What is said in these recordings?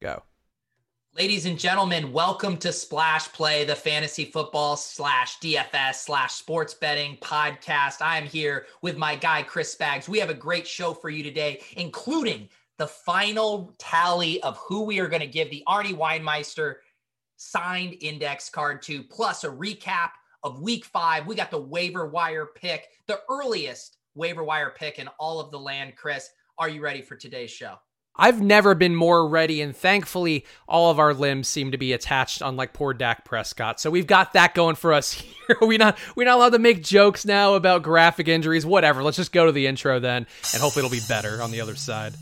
Go. Ladies and gentlemen, welcome to Splash Play, the fantasy football slash DFS slash sports betting podcast. I am here with my guy, Chris Spags. We have a great show for you today, including the final tally of who we are going to give the Arnie Weinmeister signed index card to, plus a recap of week five. We got the waiver wire pick, the earliest waiver wire pick in all of the land. Chris, are you ready for today's show? I've never been more ready, and thankfully, all of our limbs seem to be attached, unlike poor Dak Prescott. So we've got that going for us here. we not we're not allowed to make jokes now about graphic injuries. Whatever. Let's just go to the intro then, and hopefully it'll be better on the other side.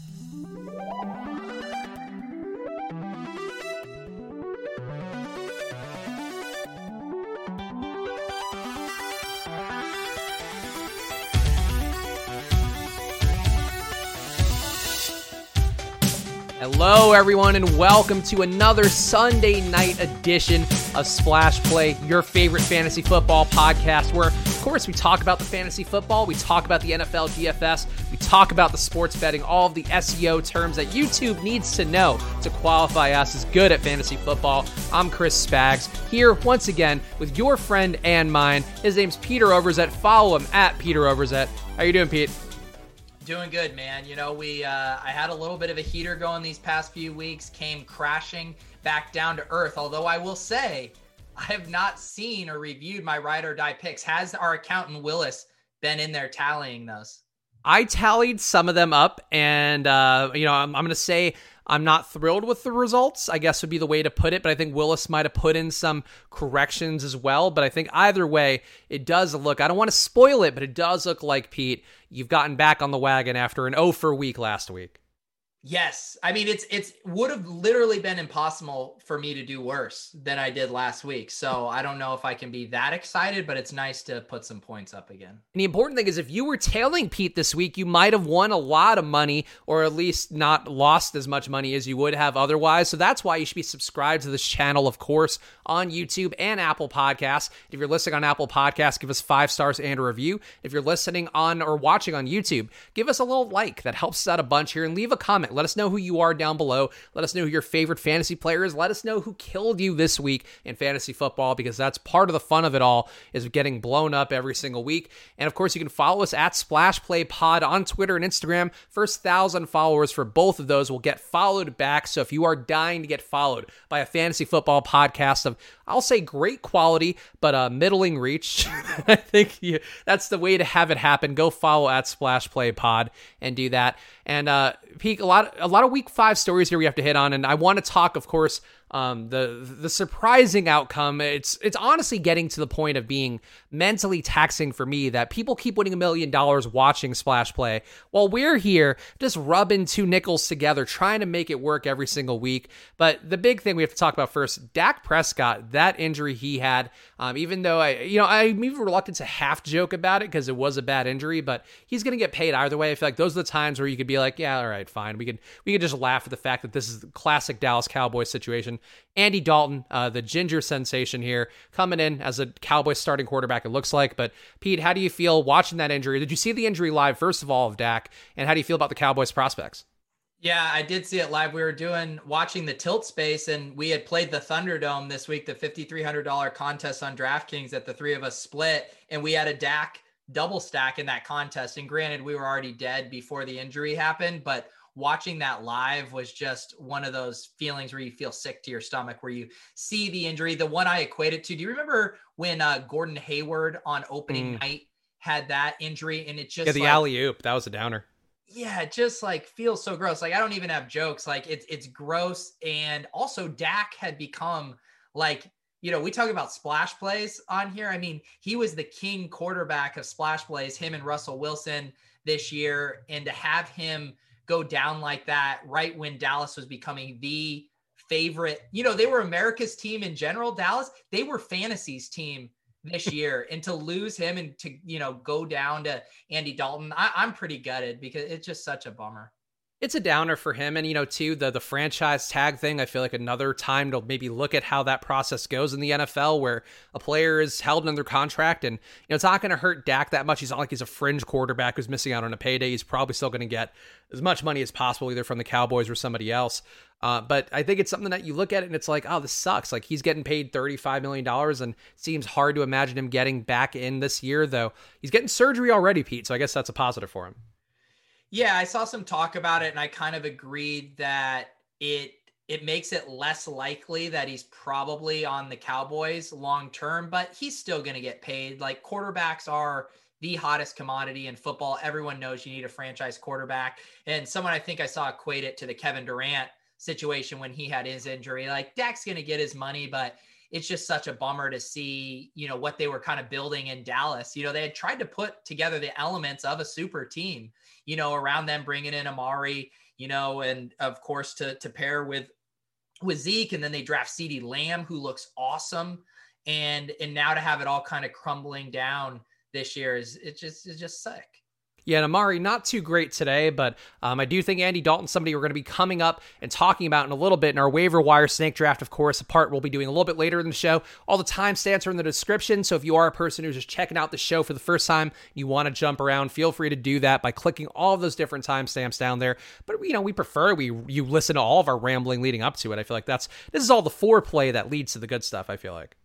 Hello, everyone, and welcome to another Sunday night edition of Splash Play, your favorite fantasy football podcast, where, of course, we talk about the fantasy football, we talk about the NFL DFS, we talk about the sports betting, all of the SEO terms that YouTube needs to know to qualify us as good at fantasy football. I'm Chris Spags, here once again with your friend and mine. His name's Peter Overzet. Follow him at Peter Overzet. How you doing, Pete? Doing good, man. You know, we uh, I had a little bit of a heater going these past few weeks, came crashing back down to earth. Although I will say, I have not seen or reviewed my ride or die picks. Has our accountant Willis been in there tallying those? I tallied some of them up, and uh, you know, I'm, I'm going to say I'm not thrilled with the results, I guess would be the way to put it. But I think Willis might have put in some corrections as well. But I think either way, it does look, I don't want to spoil it, but it does look like, Pete, you've gotten back on the wagon after an O for week last week. Yes, I mean it's it's would have literally been impossible for me to do worse than I did last week. So I don't know if I can be that excited, but it's nice to put some points up again. And the important thing is if you were tailing Pete this week, you might have won a lot of money or at least not lost as much money as you would have otherwise. So that's why you should be subscribed to this channel, of course, on YouTube and Apple Podcasts. If you're listening on Apple Podcasts, give us five stars and a review. If you're listening on or watching on YouTube, give us a little like. That helps us out a bunch here and leave a comment. Let us know who you are down below. Let us know who your favorite fantasy player is. Let us know who killed you this week in fantasy football because that's part of the fun of it all is getting blown up every single week. And of course, you can follow us at Splash Play Pod on Twitter and Instagram. First thousand followers for both of those will get followed back. So if you are dying to get followed by a fantasy football podcast of, I'll say great quality, but a middling reach, I think you, that's the way to have it happen. Go follow at Splash Play Pod and do that. And uh, peak a lot, a lot of week five stories here we have to hit on, and I want to talk, of course, um, the the surprising outcome. It's it's honestly getting to the point of being mentally taxing for me that people keep winning a million dollars watching Splash Play while we're here just rubbing two nickels together, trying to make it work every single week. But the big thing we have to talk about first, Dak Prescott, that injury he had. Um, even though I, you know, I'm even reluctant to half joke about it because it was a bad injury, but he's going to get paid either way. I feel like those are the times where you could be like, yeah, all right, fine. We could we could just laugh at the fact that this is the classic Dallas Cowboys situation. Andy Dalton, uh, the ginger sensation here, coming in as a Cowboys starting quarterback, it looks like. But Pete, how do you feel watching that injury? Did you see the injury live, first of all, of Dak? And how do you feel about the Cowboys' prospects? Yeah, I did see it live. We were doing watching the tilt space, and we had played the Thunderdome this week, the $5,300 contest on DraftKings that the three of us split, and we had a Dak double stack in that contest. And granted, we were already dead before the injury happened, but watching that live was just one of those feelings where you feel sick to your stomach, where you see the injury. The one I equated to, do you remember when uh, Gordon Hayward on opening mm. night had that injury and it just yeah the like, alley oop that was a downer. Yeah, it just like feels so gross. Like I don't even have jokes. Like it's it's gross. And also Dak had become like you know, we talk about splash plays on here. I mean, he was the king quarterback of splash plays, him and Russell Wilson this year. And to have him go down like that right when Dallas was becoming the favorite. You know, they were America's team in general, Dallas. They were fantasies team this year. and to lose him and to, you know, go down to Andy Dalton, I, I'm pretty gutted because it's just such a bummer. It's a downer for him. And you know too the the franchise tag thing i feel like another time to maybe look at how that process goes in the nfl where a player is held under contract and you know it's not going to hurt dak that much. He's not like he's a fringe quarterback who's missing out on a payday. He's probably still going to get as much money as possible either from the cowboys or somebody else. Uh, but i think it's something that you look at it and it's like oh this sucks. Like he's getting paid $35 million and seems hard to imagine him getting back in this year though. He's getting surgery already pete so i guess that's a positive for him yeah, I saw some talk about it and I kind of agreed that it it makes it less likely that he's probably on the Cowboys long term, but he's still going to get paid. Like quarterbacks are the hottest commodity in football. Everyone knows you need a franchise quarterback. And someone I think I saw equate it to the Kevin Durant situation when he had his injury. Like Dak's going to get his money, but it's just such a bummer to see, you know, what they were kind of building in Dallas. You know, they had tried to put together the elements of a super team, you know, around them bringing in Amari, you know, and of course to to pair with with Zeke, and then they draft CeeDee Lamb, who looks awesome, and and now to have it all kind of crumbling down this year is it just is just sick. Yeah, and Amari not too great today, but um, I do think Andy Dalton, somebody we're going to be coming up and talking about in a little bit in our waiver wire snake draft, of course, a part we'll be doing a little bit later in the show. All the timestamps are in the description, so if you are a person who's just checking out the show for the first time, you want to jump around, feel free to do that by clicking all of those different timestamps down there. But you know, we prefer we you listen to all of our rambling leading up to it. I feel like that's this is all the foreplay that leads to the good stuff. I feel like.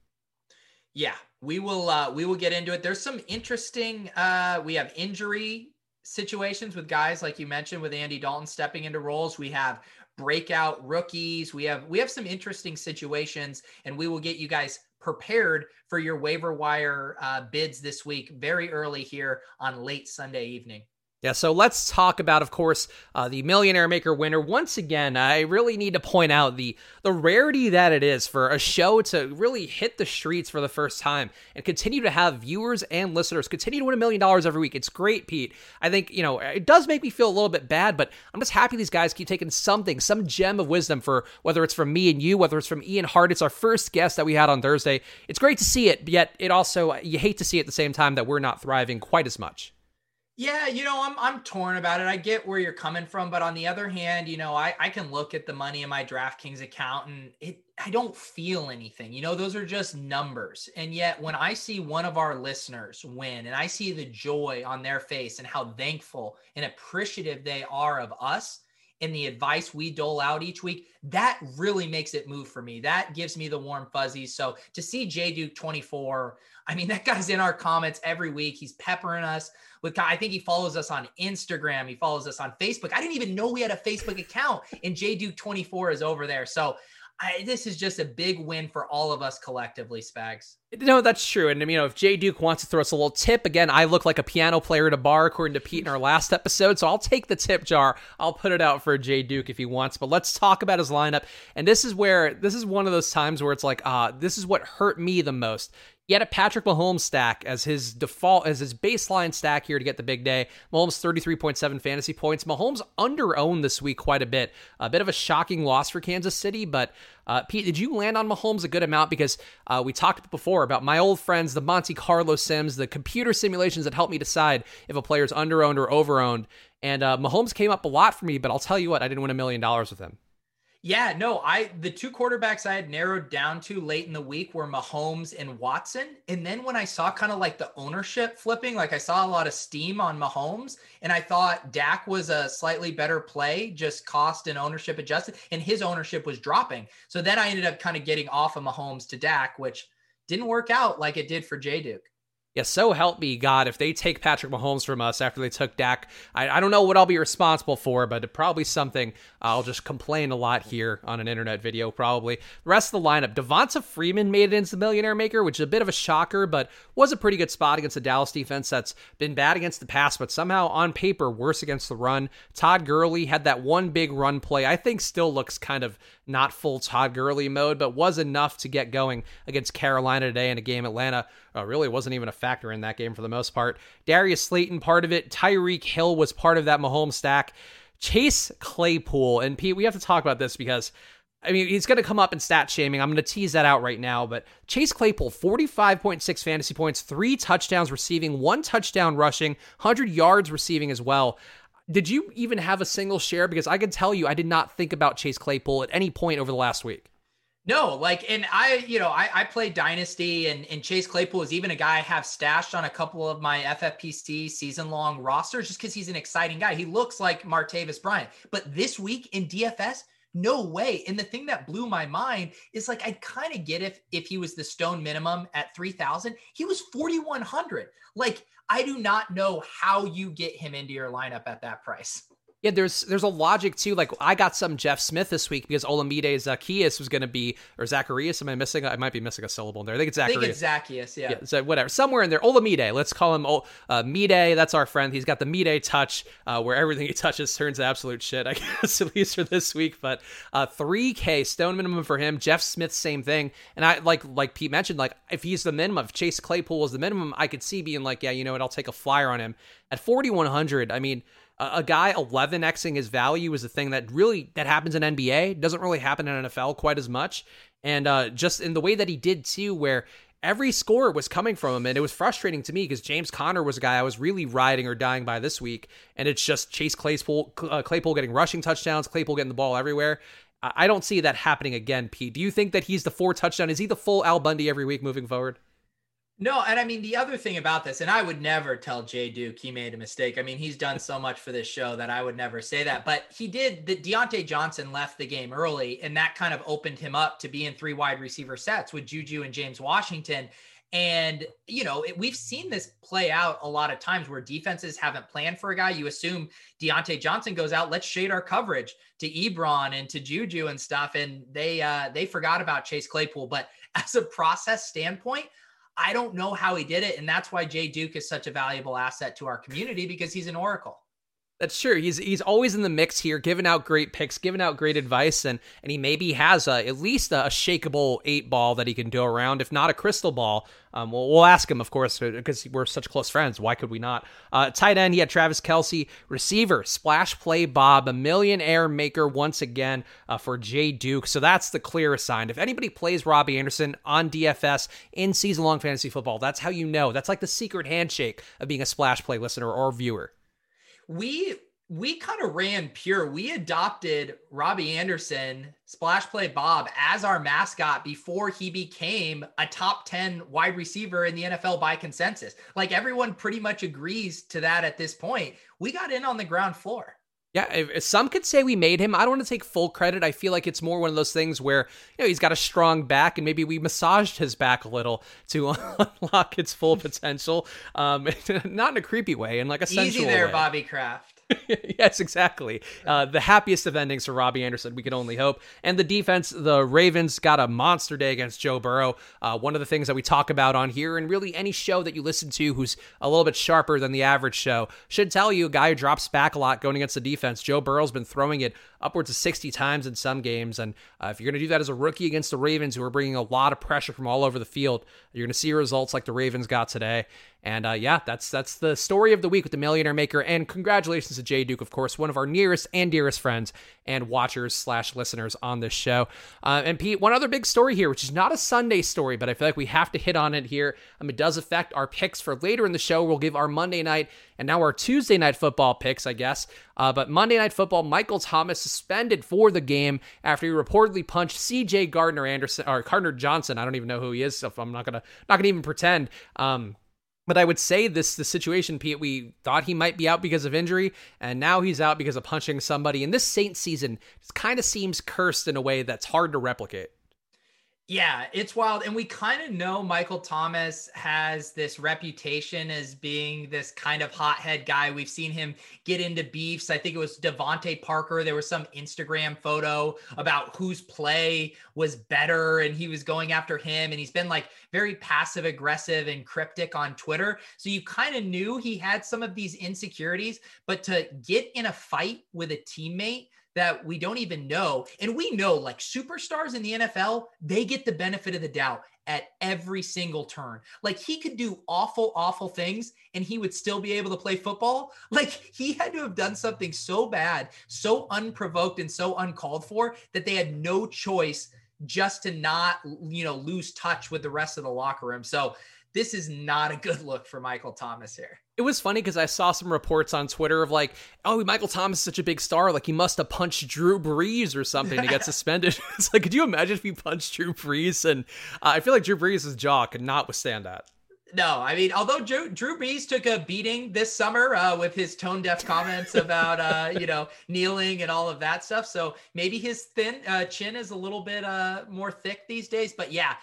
Yeah, we will uh we will get into it. There's some interesting uh we have injury situations with guys like you mentioned with Andy Dalton stepping into roles. We have breakout rookies. We have we have some interesting situations, and we will get you guys prepared for your waiver wire uh, bids this week, very early here on late Sunday evening. Yeah, so let's talk about, of course, uh, the Millionaire Maker winner. Once again, I really need to point out the the rarity that it is for a show to really hit the streets for the first time and continue to have viewers and listeners continue to win a million dollars every week. It's great, Pete. I think you know it does make me feel a little bit bad, but I'm just happy these guys keep taking something, some gem of wisdom for whether it's from me and you, whether it's from Ian Hart. It's our first guest that we had on Thursday. It's great to see it, yet it also you hate to see it at the same time that we're not thriving quite as much. Yeah, you know, I'm I'm torn about it. I get where you're coming from, but on the other hand, you know, I I can look at the money in my DraftKings account and it I don't feel anything. You know, those are just numbers. And yet when I see one of our listeners win and I see the joy on their face and how thankful and appreciative they are of us, and the advice we dole out each week, that really makes it move for me. That gives me the warm fuzzies. So to see J Duke 24, I mean, that guy's in our comments every week. He's peppering us with, I think he follows us on Instagram. He follows us on Facebook. I didn't even know we had a Facebook account and J Duke 24 is over there. So I, this is just a big win for all of us collectively, Spags. No, that's true. And you know, if Jay Duke wants to throw us a little tip, again, I look like a piano player at a bar, according to Pete in our last episode. So I'll take the tip jar. I'll put it out for Jay Duke if he wants. But let's talk about his lineup. And this is where this is one of those times where it's like, ah, uh, this is what hurt me the most. He had a Patrick Mahomes stack as his default, as his baseline stack here to get the big day. Mahomes 33.7 fantasy points. Mahomes under owned this week quite a bit. A bit of a shocking loss for Kansas City, but uh, Pete, did you land on Mahomes a good amount? Because uh, we talked before about my old friends, the Monte Carlo Sims, the computer simulations that help me decide if a player's under owned or over owned. And uh, Mahomes came up a lot for me, but I'll tell you what, I didn't win a million dollars with him. Yeah, no, I the two quarterbacks I had narrowed down to late in the week were Mahomes and Watson. And then when I saw kind of like the ownership flipping, like I saw a lot of steam on Mahomes, and I thought Dak was a slightly better play, just cost and ownership adjusted, and his ownership was dropping. So then I ended up kind of getting off of Mahomes to Dak, which didn't work out like it did for J Duke. Yeah, so help me God, if they take Patrick Mahomes from us after they took Dak, I, I don't know what I'll be responsible for, but probably something I'll just complain a lot here on an internet video, probably. The rest of the lineup, Devonta Freeman made it into the Millionaire Maker, which is a bit of a shocker, but was a pretty good spot against the Dallas defense that's been bad against the pass, but somehow on paper worse against the run. Todd Gurley had that one big run play, I think still looks kind of not full Todd Gurley mode, but was enough to get going against Carolina today in a game Atlanta uh, really wasn't even a factor in that game for the most part. Darius Slayton, part of it. Tyreek Hill was part of that Mahomes stack. Chase Claypool, and Pete, we have to talk about this because I mean, he's going to come up in stat shaming. I'm going to tease that out right now. But Chase Claypool, 45.6 fantasy points, three touchdowns receiving, one touchdown rushing, 100 yards receiving as well Did you even have a single share? Because I can tell you, I did not think about Chase Claypool at any point over the last week. No, like, and I, you know, I, I played Dynasty and, and Chase Claypool is even a guy I have stashed on a couple of my FFPC season long rosters just because he's an exciting guy. He looks like Martavis Bryant. But this week in DFS, no way. And the thing that blew my mind is like I kind of get if if he was the stone minimum at 3000, he was 4100. Like I do not know how you get him into your lineup at that price. Yeah, there's there's a logic too. Like I got some Jeff Smith this week because Olamide Zaccheaus was going to be or Zacharias. Am I missing? I might be missing a syllable in there. I think it's Zacharias. I think it's Zaccheaus. Yeah. yeah. So whatever, somewhere in there. Olamide. Let's call him uh, Mide. That's our friend. He's got the Mide touch, uh, where everything he touches turns to absolute shit. I guess at least for this week. But uh, 3K stone minimum for him. Jeff Smith, same thing. And I like like Pete mentioned, like if he's the minimum, if Chase Claypool was the minimum, I could see being like, yeah, you know what, I'll take a flyer on him at 4100. I mean a guy 11xing his value is a thing that really that happens in NBA doesn't really happen in NFL quite as much. And uh, just in the way that he did too where every score was coming from him and it was frustrating to me because James Conner was a guy I was really riding or dying by this week and it's just Chase Claypool uh, Claypool getting rushing touchdowns Claypool getting the ball everywhere. I don't see that happening again Pete. Do you think that he's the four touchdown? Is he the full Al Bundy every week moving forward no, and I mean the other thing about this, and I would never tell Jay Duke he made a mistake. I mean, he's done so much for this show that I would never say that. But he did the Diontae Johnson left the game early, and that kind of opened him up to be in three wide receiver sets with Juju and James Washington. And, you know, it, we've seen this play out a lot of times where defenses haven't planned for a guy. You assume Diontae Johnson goes out, let's shade our coverage to Ebron and to Juju and stuff. And they uh they forgot about Chase Claypool. But as a process standpoint, I don't know how he did it. And that's why Jay Duke is such a valuable asset to our community because he's an oracle. That's true. He's he's always in the mix here, giving out great picks, giving out great advice, and and he maybe has a, at least a, a eight ball that he can do around, if not a crystal ball. Um, we'll, we'll ask him, of course, because we're such close friends. Why could we not? Uh, tight end, he had Travis Kelce. Receiver, splash play Bob, a millionaire maker once again uh, for Jay Duke. So that's the clearest sign. If anybody plays Robbie Anderson on DFS in season long fantasy football, that's how you know. That's like the secret handshake of being a splash play listener or viewer we we kind of ran pure. We adopted Robbie Anderson, splash play Bob, as our mascot before he became a top 10 wide receiver in the NFL by consensus. Like everyone pretty much agrees to that at this point. We got in on the ground floor. Yeah, if, some could say we made him. I don't want to take full credit. I feel like it's more one of those things where you know he's got a strong back, and maybe we massaged his back a little to unlock its full potential. Um, not in a creepy way, in like a sensual easy there, way. Bobby Kraft. yes, exactly. Uh, the happiest of endings for Robbie Anderson, we can only hope. And the defense, the Ravens got a monster day against Joe Burrow. Uh, one of the things that we talk about on here, and really any show that you listen to who's a little bit sharper than the average show, should tell you a guy who drops back a lot going against the defense. Joe Burrow's been throwing it upwards of 60 times in some games. And uh, if you're going to do that as a rookie against the Ravens, who are bringing a lot of pressure from all over the field, you're going to see results like the Ravens got today. And uh, yeah, that's that's the story of the week with the Millionaire Maker. And congratulations to Jay Duke, of course, one of our nearest and dearest friends and watchers slash listeners on this show. Uh, and Pete, one other big story here, which is not a Sunday story, but I feel like we have to hit on it here. Um, it does affect our picks for later in the show. We'll give our Monday night and now our Tuesday night football picks, I guess. Uh, but Monday night football, Michael Thomas suspended for the game after he reportedly punched C.J. Gardner Anderson or Gardner Johnson. I don't even know who he is, so I'm not gonna not gonna even pretend. Um, but I would say this the situation, Pete. We thought he might be out because of injury, and now he's out because of punching somebody. And this Saints season kind of seems cursed in a way that's hard to replicate. Yeah, it's wild. And we kind of know Michael Thomas has this reputation as being this kind of hothead guy. We've seen him get into beefs. I think it was DeVante Parker. There was some Instagram photo about whose play was better, and he was going after him. And he's been like very passive aggressive and cryptic on Twitter. So you kind of knew he had some of these insecurities, but to get in a fight with a teammate that we don't even know. And we know like superstars in the NFL, they get the benefit of the doubt at every single turn. Like he could do awful, awful things and he would still be able to play football. Like he had to have done something so bad, so unprovoked and so uncalled for that they had no choice just to not, you know, lose touch with the rest of the locker room. So this is not a good look for Michael Thomas here. It was funny because I saw some reports on Twitter of like, oh, Michael Thomas is such a big star, like he must have punched Drew Brees or something to get suspended. it's like, could you imagine if he punched Drew Brees? And uh, I feel like Drew Brees' jaw could not withstand that. No, I mean, although Drew, Drew Brees took a beating this summer uh, with his tone deaf comments about, uh, you know, kneeling and all of that stuff. So maybe his thin uh, chin is a little bit uh, more thick these days. But yeah,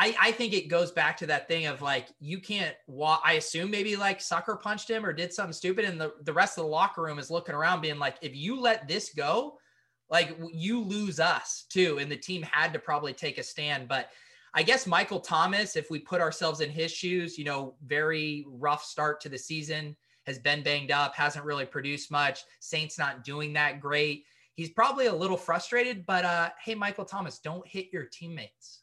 I, I think it goes back to that thing of like you can't. I assume maybe like sucker punched him or did something stupid, and the the rest of the locker room is looking around, being like, if you let this go, like you lose us too. And the team had to probably take a stand. But I guess Michael Thomas, if we put ourselves in his shoes, you know, very rough start to the season, has been banged up, hasn't really produced much. Saints not doing that great he's probably a little frustrated, but uh, hey, Michael Thomas, don't hit your teammates.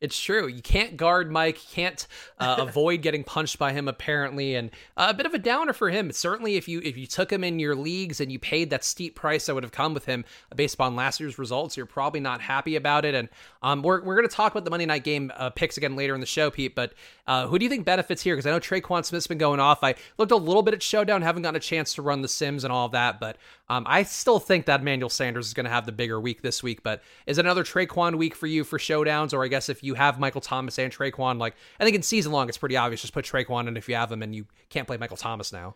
It's true. You can't guard Mike. can't uh, avoid getting punched by him. Apparently, and uh, a bit of a downer for him. Certainly, if you if you took him in your leagues and you paid that steep price that would have come with him based upon last year's results, you're probably not happy about it. And um, we're we're going to talk about the Monday night game uh, picks again later in the show, Pete. But uh, who do you think benefits here? Because I know Tre'Quan Smith's been going off. I looked a little bit at Showdown, haven't gotten a chance to run the Sims and all of that, but um, I still think that Manuel Sanders is going to have the bigger week this week. But is it another Tre'Quan week for you for showdowns? Or I guess if you have Michael Thomas and Tre'Quan, like I think in season long, it's pretty obvious. Just put Tre'Quan in if you have him and you can't play Michael Thomas now.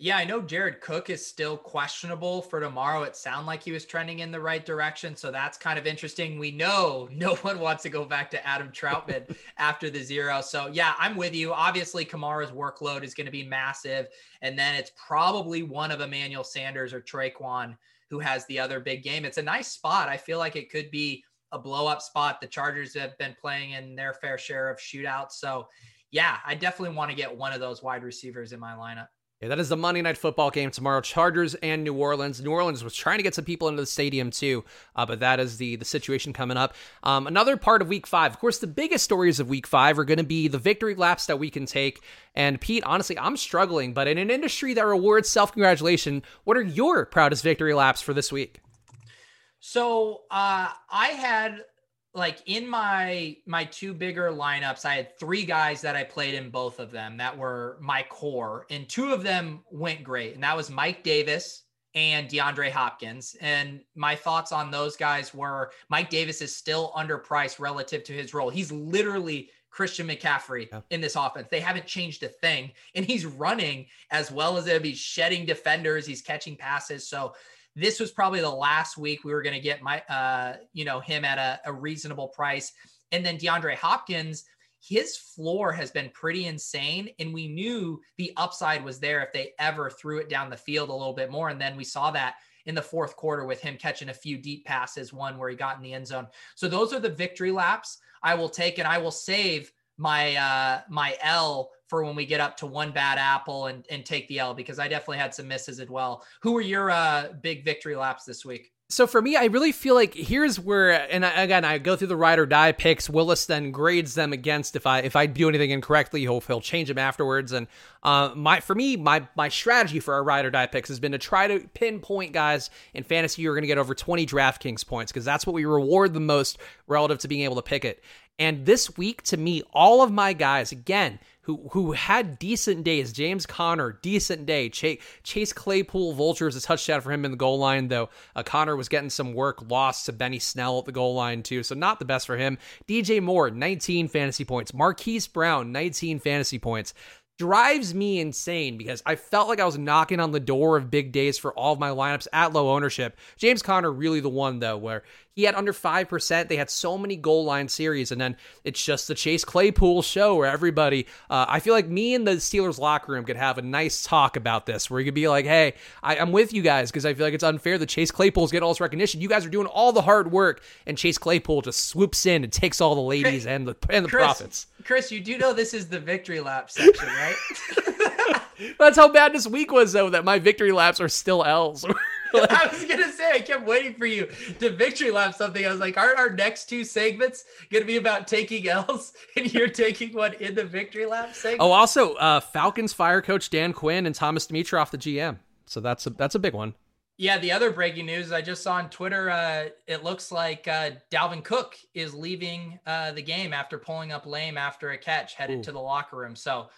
Yeah, I know Jared Cook is still questionable for tomorrow. It sounded like he was trending in the right direction. So that's kind of interesting. We know no one wants to go back to Adam Trautman after the zero. So yeah, I'm with you. Obviously, Kamara's workload is going to be massive. And then it's probably one of Emmanuel Sanders or Tre'Quan who has the other big game. It's a nice spot. I feel like it could be a blow up spot. The Chargers have been playing in their fair share of shootouts. So yeah, I definitely want to get one of those wide receivers in my lineup. Yeah, that is the Monday night football game tomorrow. Chargers and New Orleans. New Orleans was trying to get some people into the stadium too, uh, but that is the the situation coming up. Um, another part of Week Five, of course, the biggest stories of Week Five are going to be the victory laps that we can take. And Pete, honestly, I'm struggling, but in an industry that rewards self congratulation, what are your proudest victory laps for this week? So uh, I had like in my my two bigger lineups i had three guys that i played in both of them that were my core and two of them went great and that was mike davis and DeAndre Hopkins. And my thoughts on those guys were Mike Davis is still underpriced relative to his role. He's literally Christian McCaffrey yeah. in this offense. They haven't changed a thing. And he's running as well as if he's shedding defenders, he's catching passes. So this was probably the last week we were going to get my, uh, you know, him at a, a reasonable price. And then DeAndre Hopkins, his floor has been pretty insane. And we knew the upside was there if they ever threw it down the field a little bit more. And then we saw that in the fourth quarter with him catching a few deep passes, one where he got in the end zone. So those are the victory laps I will take, and I will save my uh my L for when we get up to one bad apple and, and take the L because I definitely had some misses as well. Who were your uh, big victory laps this week? So for me, I really feel like here's where, and again, I go through the ride or die picks. Willis then grades them against if I if I do anything incorrectly, he'll he'll change them afterwards. And uh, my for me, my my strategy for our ride or die picks has been to try to pinpoint guys in fantasy you're going to get over 20 DraftKings points because that's what we reward the most relative to being able to pick it. And this week, to me, all of my guys again who who had decent days. James Conner, decent day. Chase, Chase Claypool, Vultures, a touchdown for him in the goal line, though. Uh, Conner was getting some work, lost to Benny Snell at the goal line, too, so not the best for him. DJ Moore, 19 fantasy points. Marquise Brown, 19 fantasy points drives me insane because I felt like I was knocking on the door of big days for all of my lineups at low ownership. James Conner really the one though where he had under 5%. They had so many goal line series and then it's just the Chase Claypool show where everybody uh, I feel like me and the Steelers locker room could have a nice talk about this where you could be like, "Hey, I, am with you guys because I feel like it's unfair that Chase Claypool's getting all this recognition. You guys are doing all the hard work and Chase Claypool just swoops in and takes all the ladies Chris, and the and the Chris, profits." Chris, you do know this is the victory lap section, right? That's how bad this week was, though, that my victory laps are still L's. like, I was gonna say, I kept waiting for you to victory lap something. I was like, aren't our next two segments gonna be about taking L's, and you're taking one in the victory lap segment? Oh, also, uh, Falcons fire coach Dan Quinn and Thomas Dimitroff, the GM. So that's a that's a big one. Yeah, the other breaking news I just saw on Twitter, uh, it looks like uh, Dalvin Cook is leaving uh, the game after pulling up lame after a catch, headed Ooh. to the locker room. So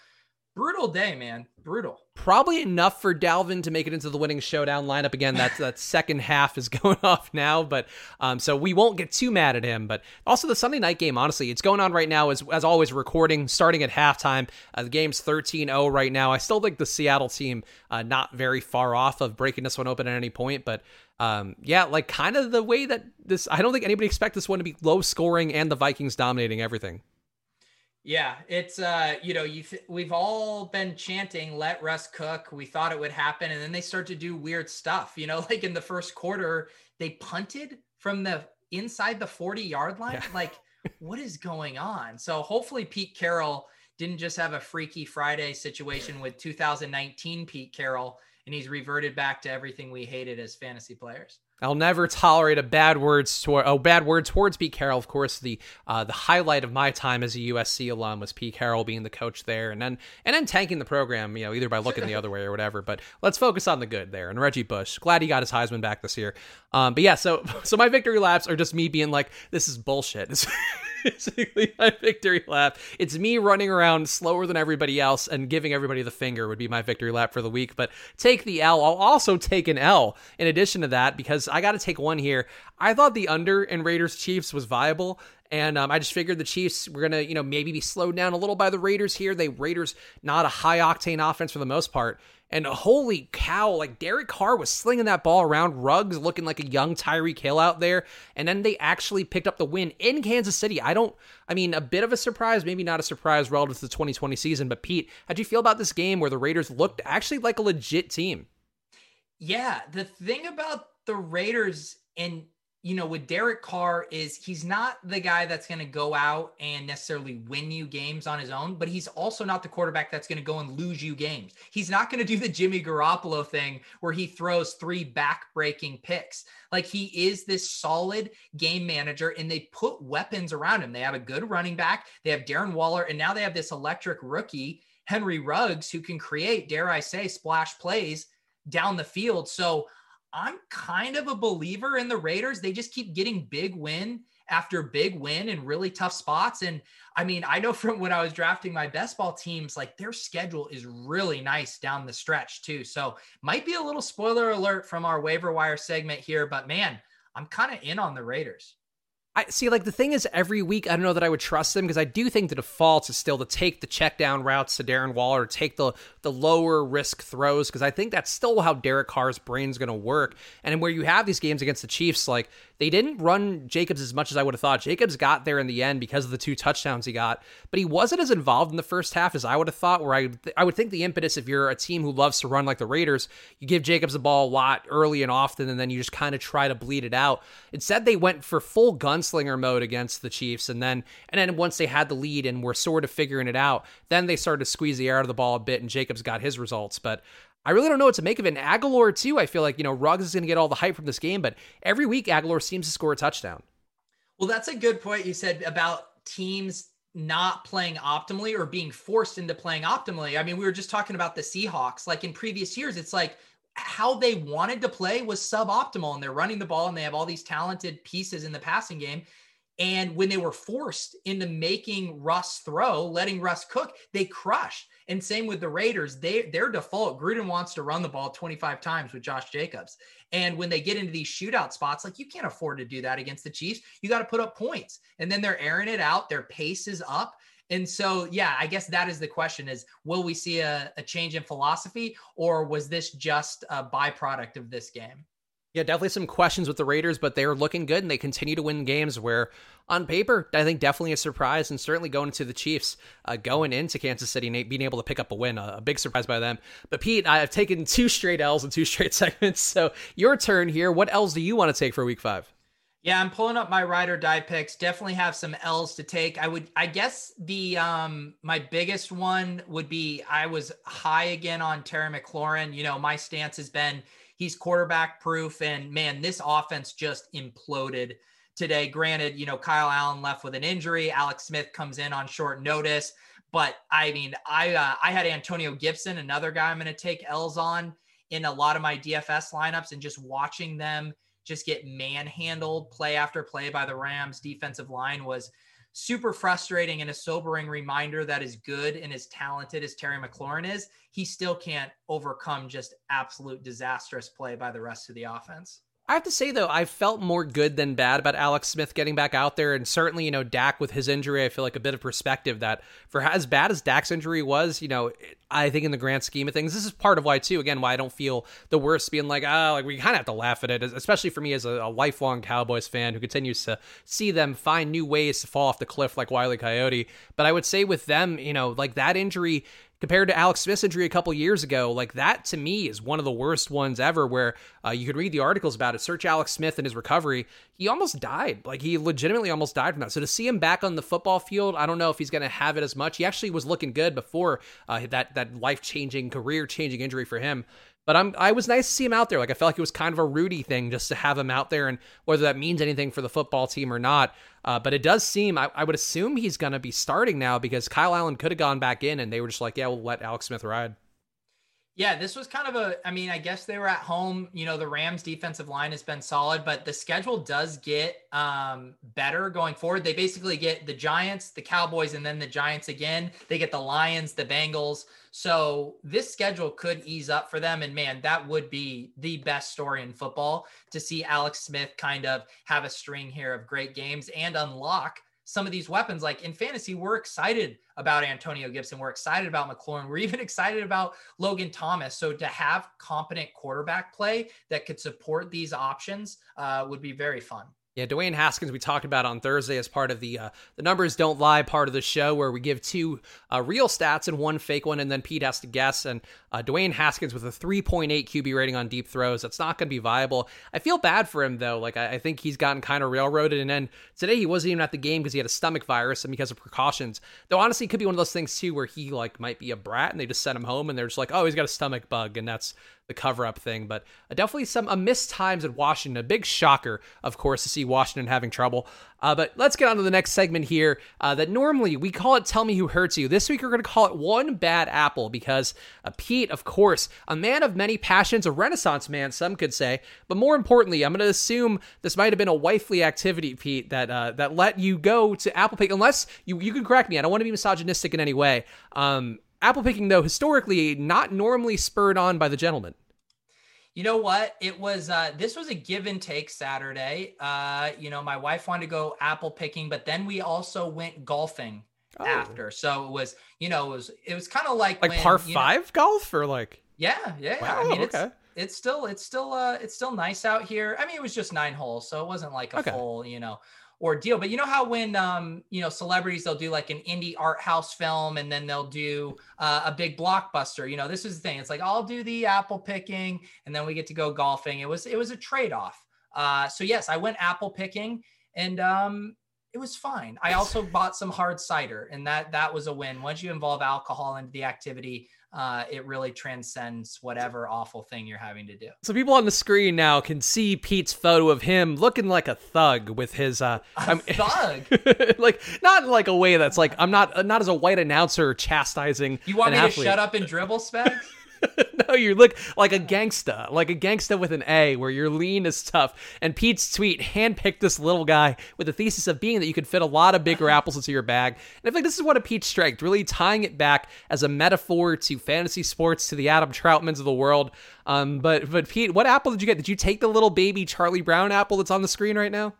brutal day, man. Brutal. Probably enough for Dalvin to make it into the winning showdown lineup again. That that second half is going off now, but um, so we won't get too mad at him. But also the Sunday night game, honestly, it's going on right now. As as always, recording starting at halftime. Uh, the game's 13-0 right now. I still think the Seattle team uh, not very far off of breaking this one open at any point, but. Um, yeah, like kind of the way that this, I don't think anybody expect this one to be low scoring and the Vikings dominating everything. Yeah, it's uh, you know, you we've all been chanting "Let Russ cook." We thought it would happen, and then they start to do weird stuff. You know, like in the first quarter, they punted from the inside the forty yard line. Yeah. Like, what is going on? So hopefully, Pete Carroll didn't just have a freaky Friday situation with 2019 Pete Carroll, and he's reverted back to everything we hated as fantasy players. I'll never tolerate a bad words toward oh bad word towards Pete Carroll. Of course, the uh, the highlight of my time as a USC alum was Pete Carroll being the coach there, and then and then tanking the program, you know, either by looking the other way or whatever. But let's focus on the good there. And Reggie Bush, glad he got his Heisman back this year. Um, but yeah, so so my victory laps are just me being like, this is bullshit. basically my victory lap. It's me running around slower than everybody else and giving everybody the finger would be my victory lap for the week. But take the L. I'll also take an L in addition to that because I got to take one here. I thought the under in Raiders Chiefs was viable. And um, I just figured the Chiefs were gonna, you know, maybe be slowed down a little by the Raiders here. They Raiders not a high octane offense for the most part, and holy cow, like Derek Carr was slinging that ball around, Ruggs looking like a young Tyreek Hill out there. And then they actually picked up the win in Kansas City. I don't, I mean, a bit of a surprise, maybe not a surprise relative to the 2020 season. But Pete, how'd you feel about this game where the Raiders looked actually like a legit team? Yeah. The thing about the Raiders, and you know, with Derek Carr is he's not the guy that's going to go out and necessarily win you games on his own, but he's also not the quarterback that's going to go and lose you games. He's not going to do the Jimmy Garoppolo thing where he throws three back-breaking picks. Like he is this solid game manager and they put weapons around him. They have a good running back, they have Darren Waller, and now they have this electric rookie, Henry Ruggs, who can create, dare I say, splash plays down the field. So I'm kind of a believer in the Raiders. They just keep getting big win after big win in really tough spots. And I mean, I know from when I was drafting my best ball teams, like their schedule is really nice down the stretch too. So might be a little spoiler alert from our waiver wire segment here, but man, I'm kind of in on the Raiders. I see, like the thing is, every week I don't know that I would trust them because I do think the default is still to take the check down routes to Darren Waller, take the the lower risk throws because I think that's still how Derek Carr's brain's going to work. And where you have these games against the Chiefs, like they didn't run Jacobs as much as I would have thought. Jacobs got there in the end because of the two touchdowns he got, but he wasn't as involved in the first half as I would have thought. Where I I would think the impetus, if you're a team who loves to run like the Raiders, you give Jacobs the ball a lot early and often, and then you just kind of try to bleed it out. Instead, they went for full gunslinger mode against the Chiefs, and then and then once they had the lead and were sort of figuring it out, then they started to squeeze the air out of the ball a bit, and Jacobs got his results. But I really don't know what to make of it. And Agholor, too, I feel like, you know, Ruggs is going to get all the hype from this game, but every week Agholor seems to score a touchdown. Well, that's a good point you said about teams not playing optimally or being forced into playing optimally. I mean, we were just talking about the Seahawks. Like in previous years, it's like how they wanted to play was suboptimal and they're running the ball and they have all these talented pieces in the passing game. And when they were forced into making Russ throw, letting Russ cook, they crushed. And same with the Raiders. They their default, Gruden wants to run the ball 25 times with Josh Jacobs. And when they get into these shootout spots, like you can't afford to do that against the Chiefs. You got to put up points. And then they're airing it out. Their pace is up. And so, yeah, I guess that is the question is will we see a, a change in philosophy or was this just a byproduct of this game? Yeah, definitely some questions with the Raiders, but they're looking good and they continue to win games where, on paper, I think definitely a surprise and certainly going into the Chiefs, uh, going into Kansas City and being able to pick up a win, a, a, big surprise by them. But Pete, I've taken two straight L's in two straight segments. So your turn here. What L's do you want to take for week five? Yeah, I'm pulling up my ride or die picks. Definitely have some L's to take. I would, I guess the um my biggest one would be I was high again on Terry McLaurin. You know, my stance has been He's quarterback proof. And man, this offense just imploded today. Granted, you know, Kyle Allen left with an injury. Alex Smith comes in on short notice. But I mean, I uh, I had Antonio Gibson, another guy I'm going to take L's on. in a lot of my DFS lineups and just watching them just get manhandled play after play by the Rams defensive line was super frustrating and a sobering reminder that as good and as talented as Terry McLaurin is, he still can't overcome just absolute disastrous play by the rest of the offense. I have to say though, I felt more good than bad about Alex Smith getting back out there, and certainly, you know, Dak with his injury, I feel like a bit of perspective that for as bad as Dak's injury was, you know, I think in the grand scheme of things, this is part of why too. Again, why I don't feel the worst being like, oh, like we kind of have to laugh at it, especially for me as a, a, lifelong Cowboys fan who continues to see them find new ways to fall off the cliff like Wiley Coyote. But I would say with them, you know, like that injury compared to Alex Smith's injury a couple years ago, like that to me is one of the worst ones ever. Where uh, you could read the articles about it, search Alex Smith and his recovery. He almost died. Like he legitimately almost died from that. So to see him back on the football field, I don't know if he's going to have it as much. He actually was looking good before uh, that that life changing, career changing injury for him. But I'm I was nice to see him out there. Like I felt like it was kind of a Rudy thing just to have him out there, and whether that means anything for the football team or not. Uh, but it does seem I, I would assume he's going to be starting now because Kyle Allen could have gone back in, and they were just like, yeah, we'll let Alex Smith ride. Yeah, this was kind of a. I mean, I guess they were at home. You know, the Rams' defensive line has been solid, but the schedule does get um, better going forward. They basically get the Giants, the Cowboys, and then the Giants again. They get the Lions, the Bengals. So this schedule could ease up for them. And man, that would be the best story in football to see Alex Smith kind of have a string here of great games and unlock some of these weapons. Like in fantasy, we're excited about Antonio Gibson. We're excited about McLaurin. We're even excited about Logan Thomas. So to have competent quarterback play that could support these options uh, would be very fun. Yeah, Dwayne Haskins, we talked about on Thursday as part of the uh, the numbers don't lie part of the show, where we give two uh, real stats and one fake one, and then Pete has to guess. And uh, Dwayne Haskins with a 3.8 QB rating on deep throws, that's not going to be viable. I feel bad for him though. Like I, I think he's gotten kind of railroaded, and then today he wasn't even at the game because he had a stomach virus and because of precautions. Though honestly, it could be one of those things too where he like might be a brat and they just sent him home and they're just like, oh, he's got a stomach bug, and that's the cover up thing, but uh, definitely some uh, missed times at Washington. A big shocker, of course, to see Washington having trouble. Uh, but let's get on to the next segment here. Uh, that normally we call it "Tell Me Who Hurts You." This week we're going to call it "One Bad Apple" because uh, Pete, of course, a man of many passions, a Renaissance man, some could say. But more importantly, I'm going to assume this might have been a wifely activity, Pete, that uh, that let you go to apple pick. Unless you you can correct me, I don't want to be misogynistic in any way. Um, apple picking, though, historically not normally spurred on by the gentleman. You know what? It was uh this was a give and take Saturday. Uh, you know, my wife wanted to go apple picking, but then we also went golfing oh. after. So it was, you know, it was it was kind of like like when, par five know, golf or like yeah, yeah. Wow, I mean, okay. it's it's still it's still uh it's still nice out here. I mean, it was just nine holes, so it wasn't like a okay. full, you know, ordeal. But you know how when um, you know celebrities they'll do like an indie art house film and then they'll do uh, a big blockbuster. You know, this is the thing. It's like I'll do the apple picking and then we get to go golfing. It was it was a trade off. Uh, so yes, I went apple picking and um, it was fine. I also bought some hard cider and that that was a win. Once you involve alcohol into the activity, uh, it really transcends whatever awful thing you're having to do. So people on the screen now can see Pete's photo of him looking like a thug with his uh, a I'm, thug, like not like a way that's like I'm not not as a white announcer chastising. You want me athlete. to shut up and dribble, Spags? no, you look like a gangsta, like a gangsta with an A, where your lean is tough. And Pete's tweet handpicked this little guy with the thesis of being that you could fit a lot of bigger apples into your bag. And I think this is what a Pete strength, really tying it back as a metaphor to fantasy sports, to the Adam Trautmans of the world. Um, but but Pete, what apple did you get? Did you take the little baby Charlie Brown apple that's on the screen right now?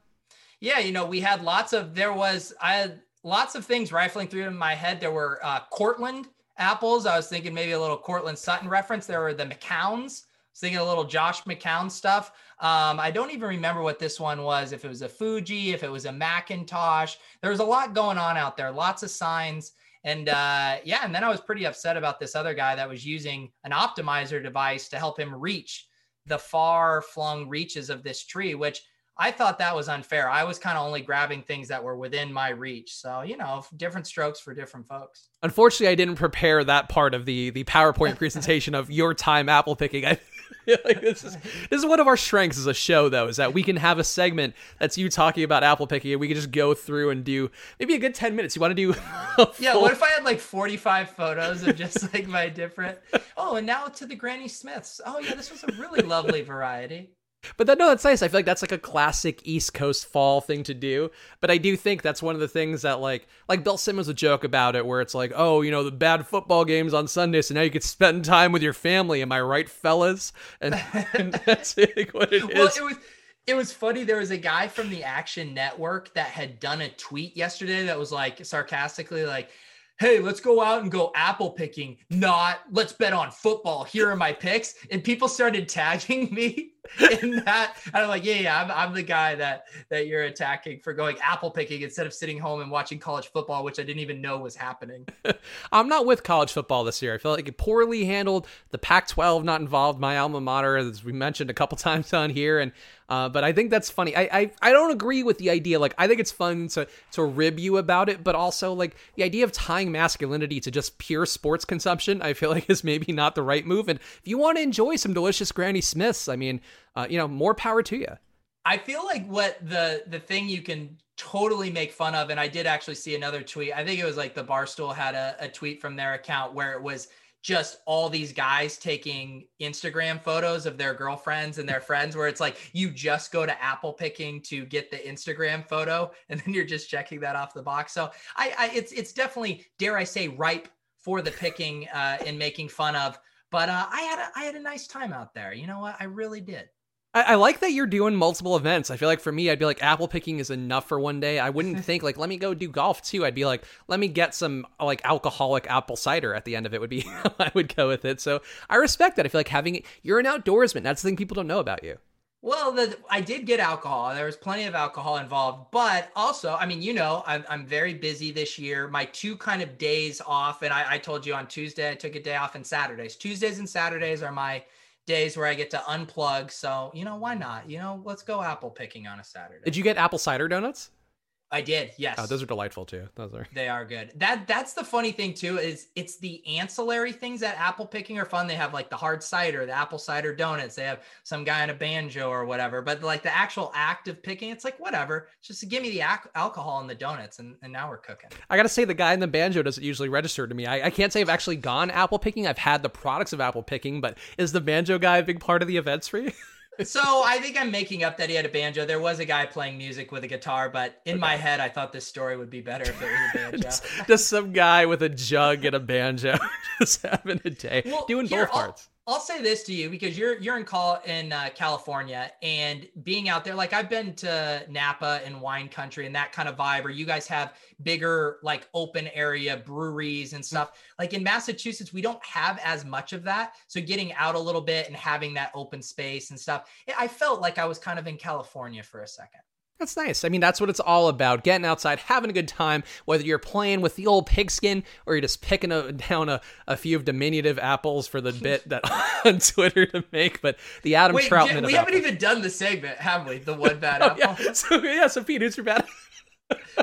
Yeah, you know, we had lots of there was I had lots of things rifling through in my head. There were uh, Cortland apples. I was thinking maybe a little Courtland Sutton reference. There were the McCowns. I was thinking a little Josh McCown stuff. Um, I don't even remember what this one was. If it was a Fuji, if it was a McIntosh, there was a lot going on out there. Lots of signs. And uh, yeah, and then I was pretty upset about this other guy that was using an optimizer device to help him reach the far flung reaches of this tree, which I thought that was unfair. I was kind of only grabbing things that were within my reach. So, you know, different strokes for different folks. Unfortunately, I didn't prepare that part of the the PowerPoint presentation of your time apple picking. I feel like this is this is one of our strengths as a show though, is that we can have a segment that's you talking about apple picking and we can just go through and do maybe a good 10 minutes. You want to do Yeah, what if I had like 45 photos of just like my different Oh, and now to the Granny Smiths. Oh yeah, this was a really lovely variety. But that, no, that's nice. I feel like that's like a classic East Coast fall thing to do. But I do think that's one of the things that like like Bill Simmons would joke about it, where it's like, oh, you know, the bad football games on Sunday, so now you can spend time with your family. Am I right, fellas? And, and that's like what it is. Well, it was it was funny. There was a guy from the Action Network that had done a tweet yesterday that was like sarcastically like hey, let's go out and go apple picking, not let's bet on football. Here are my picks. And people started tagging me in that. I'm like, yeah, yeah, I'm, I'm the guy that that you're attacking for going apple picking instead of sitting home and watching college football, which I didn't even know was happening. I'm not with college football this year. I feel like it poorly handled. The Pac-12 not involved. My alma mater, as we mentioned a couple times on here, and uh, but I think that's funny. I, I I don't agree with the idea. Like I think it's fun to to rib you about it, but also like the idea of tying masculinity to just pure sports consumption. I feel like is maybe not the right move. And if you want to enjoy some delicious Granny Smiths, I mean, uh, you know, more power to you. I feel like what the the thing you can totally make fun of, and I did actually see another tweet. I think it was like the Barstool had a, a tweet from their account where it was just all these guys taking Instagram photos of their girlfriends and their friends, where it's like you just go to Apple picking to get the Instagram photo, and then you're just checking that off the box. So I, I it's it's definitely dare I say ripe for the picking uh, and making fun of. But uh, I had a, I had a nice time out there. You know what? I really did. I, I, like that you're doing multiple events. I feel like for me, I'd be like, apple picking is enough for one day. I wouldn't think like, let me go do golf too. I'd be like, let me get some like alcoholic apple cider at the end of it would be I would go with it. So I respect that. I feel like having it you're an outdoorsman. That's the thing people don't know about you. Well, the, I did get alcohol. There was plenty of alcohol involved, but also, I mean, you know, I'm, I'm very busy this year. My two kind of days off, and I, I told you on Tuesday I took a day off, and Saturdays. Tuesdays and Saturdays are my days where I get to unplug. So, you know, why not? You know, let's go apple picking on a Saturday. Did you get apple cider donuts? I did. Yes. Oh, those are delightful too. Those are. They are good. That that's the funny thing too is it's the ancillary things that apple picking are fun. They have like the hard cider, the apple cider donuts. They have some guy on a banjo or whatever. But like the actual act of picking, it's like whatever. Just give me the ac- alcohol and the donuts, and, and now we're cooking. I gotta say, the guy in the banjo doesn't usually register to me. I, I can't say I've actually gone apple picking. I've had the products of apple picking, but is the banjo guy a big part of the events for you? so I think I'm making up that he had a banjo. There was a guy playing music with a guitar, but in okay. my head, I thought this story would be better if it was a banjo. just, just, some guy with a jug and a banjo, just having a day, well, doing both parts. I'll say this to you because you're you're in call in uh, California and being out there like I've been to Napa and wine country and that kind of vibe or you guys have bigger like open area breweries and stuff. Like in Massachusetts we don't have as much of that. So getting out a little bit and having that open space and stuff I felt like I was kind of in California for a second that's nice. I mean, that's what it's all about. Getting outside, having a good time, whether you're playing with the old pigskin or you're just picking a, down a, a few of diminutive apples for the bit that on Twitter to make. But the Adam Wait, Trautman. We haven't even done the segment, have we? The one bad oh, apple. Yeah. So, yeah, so Pete, who's your bad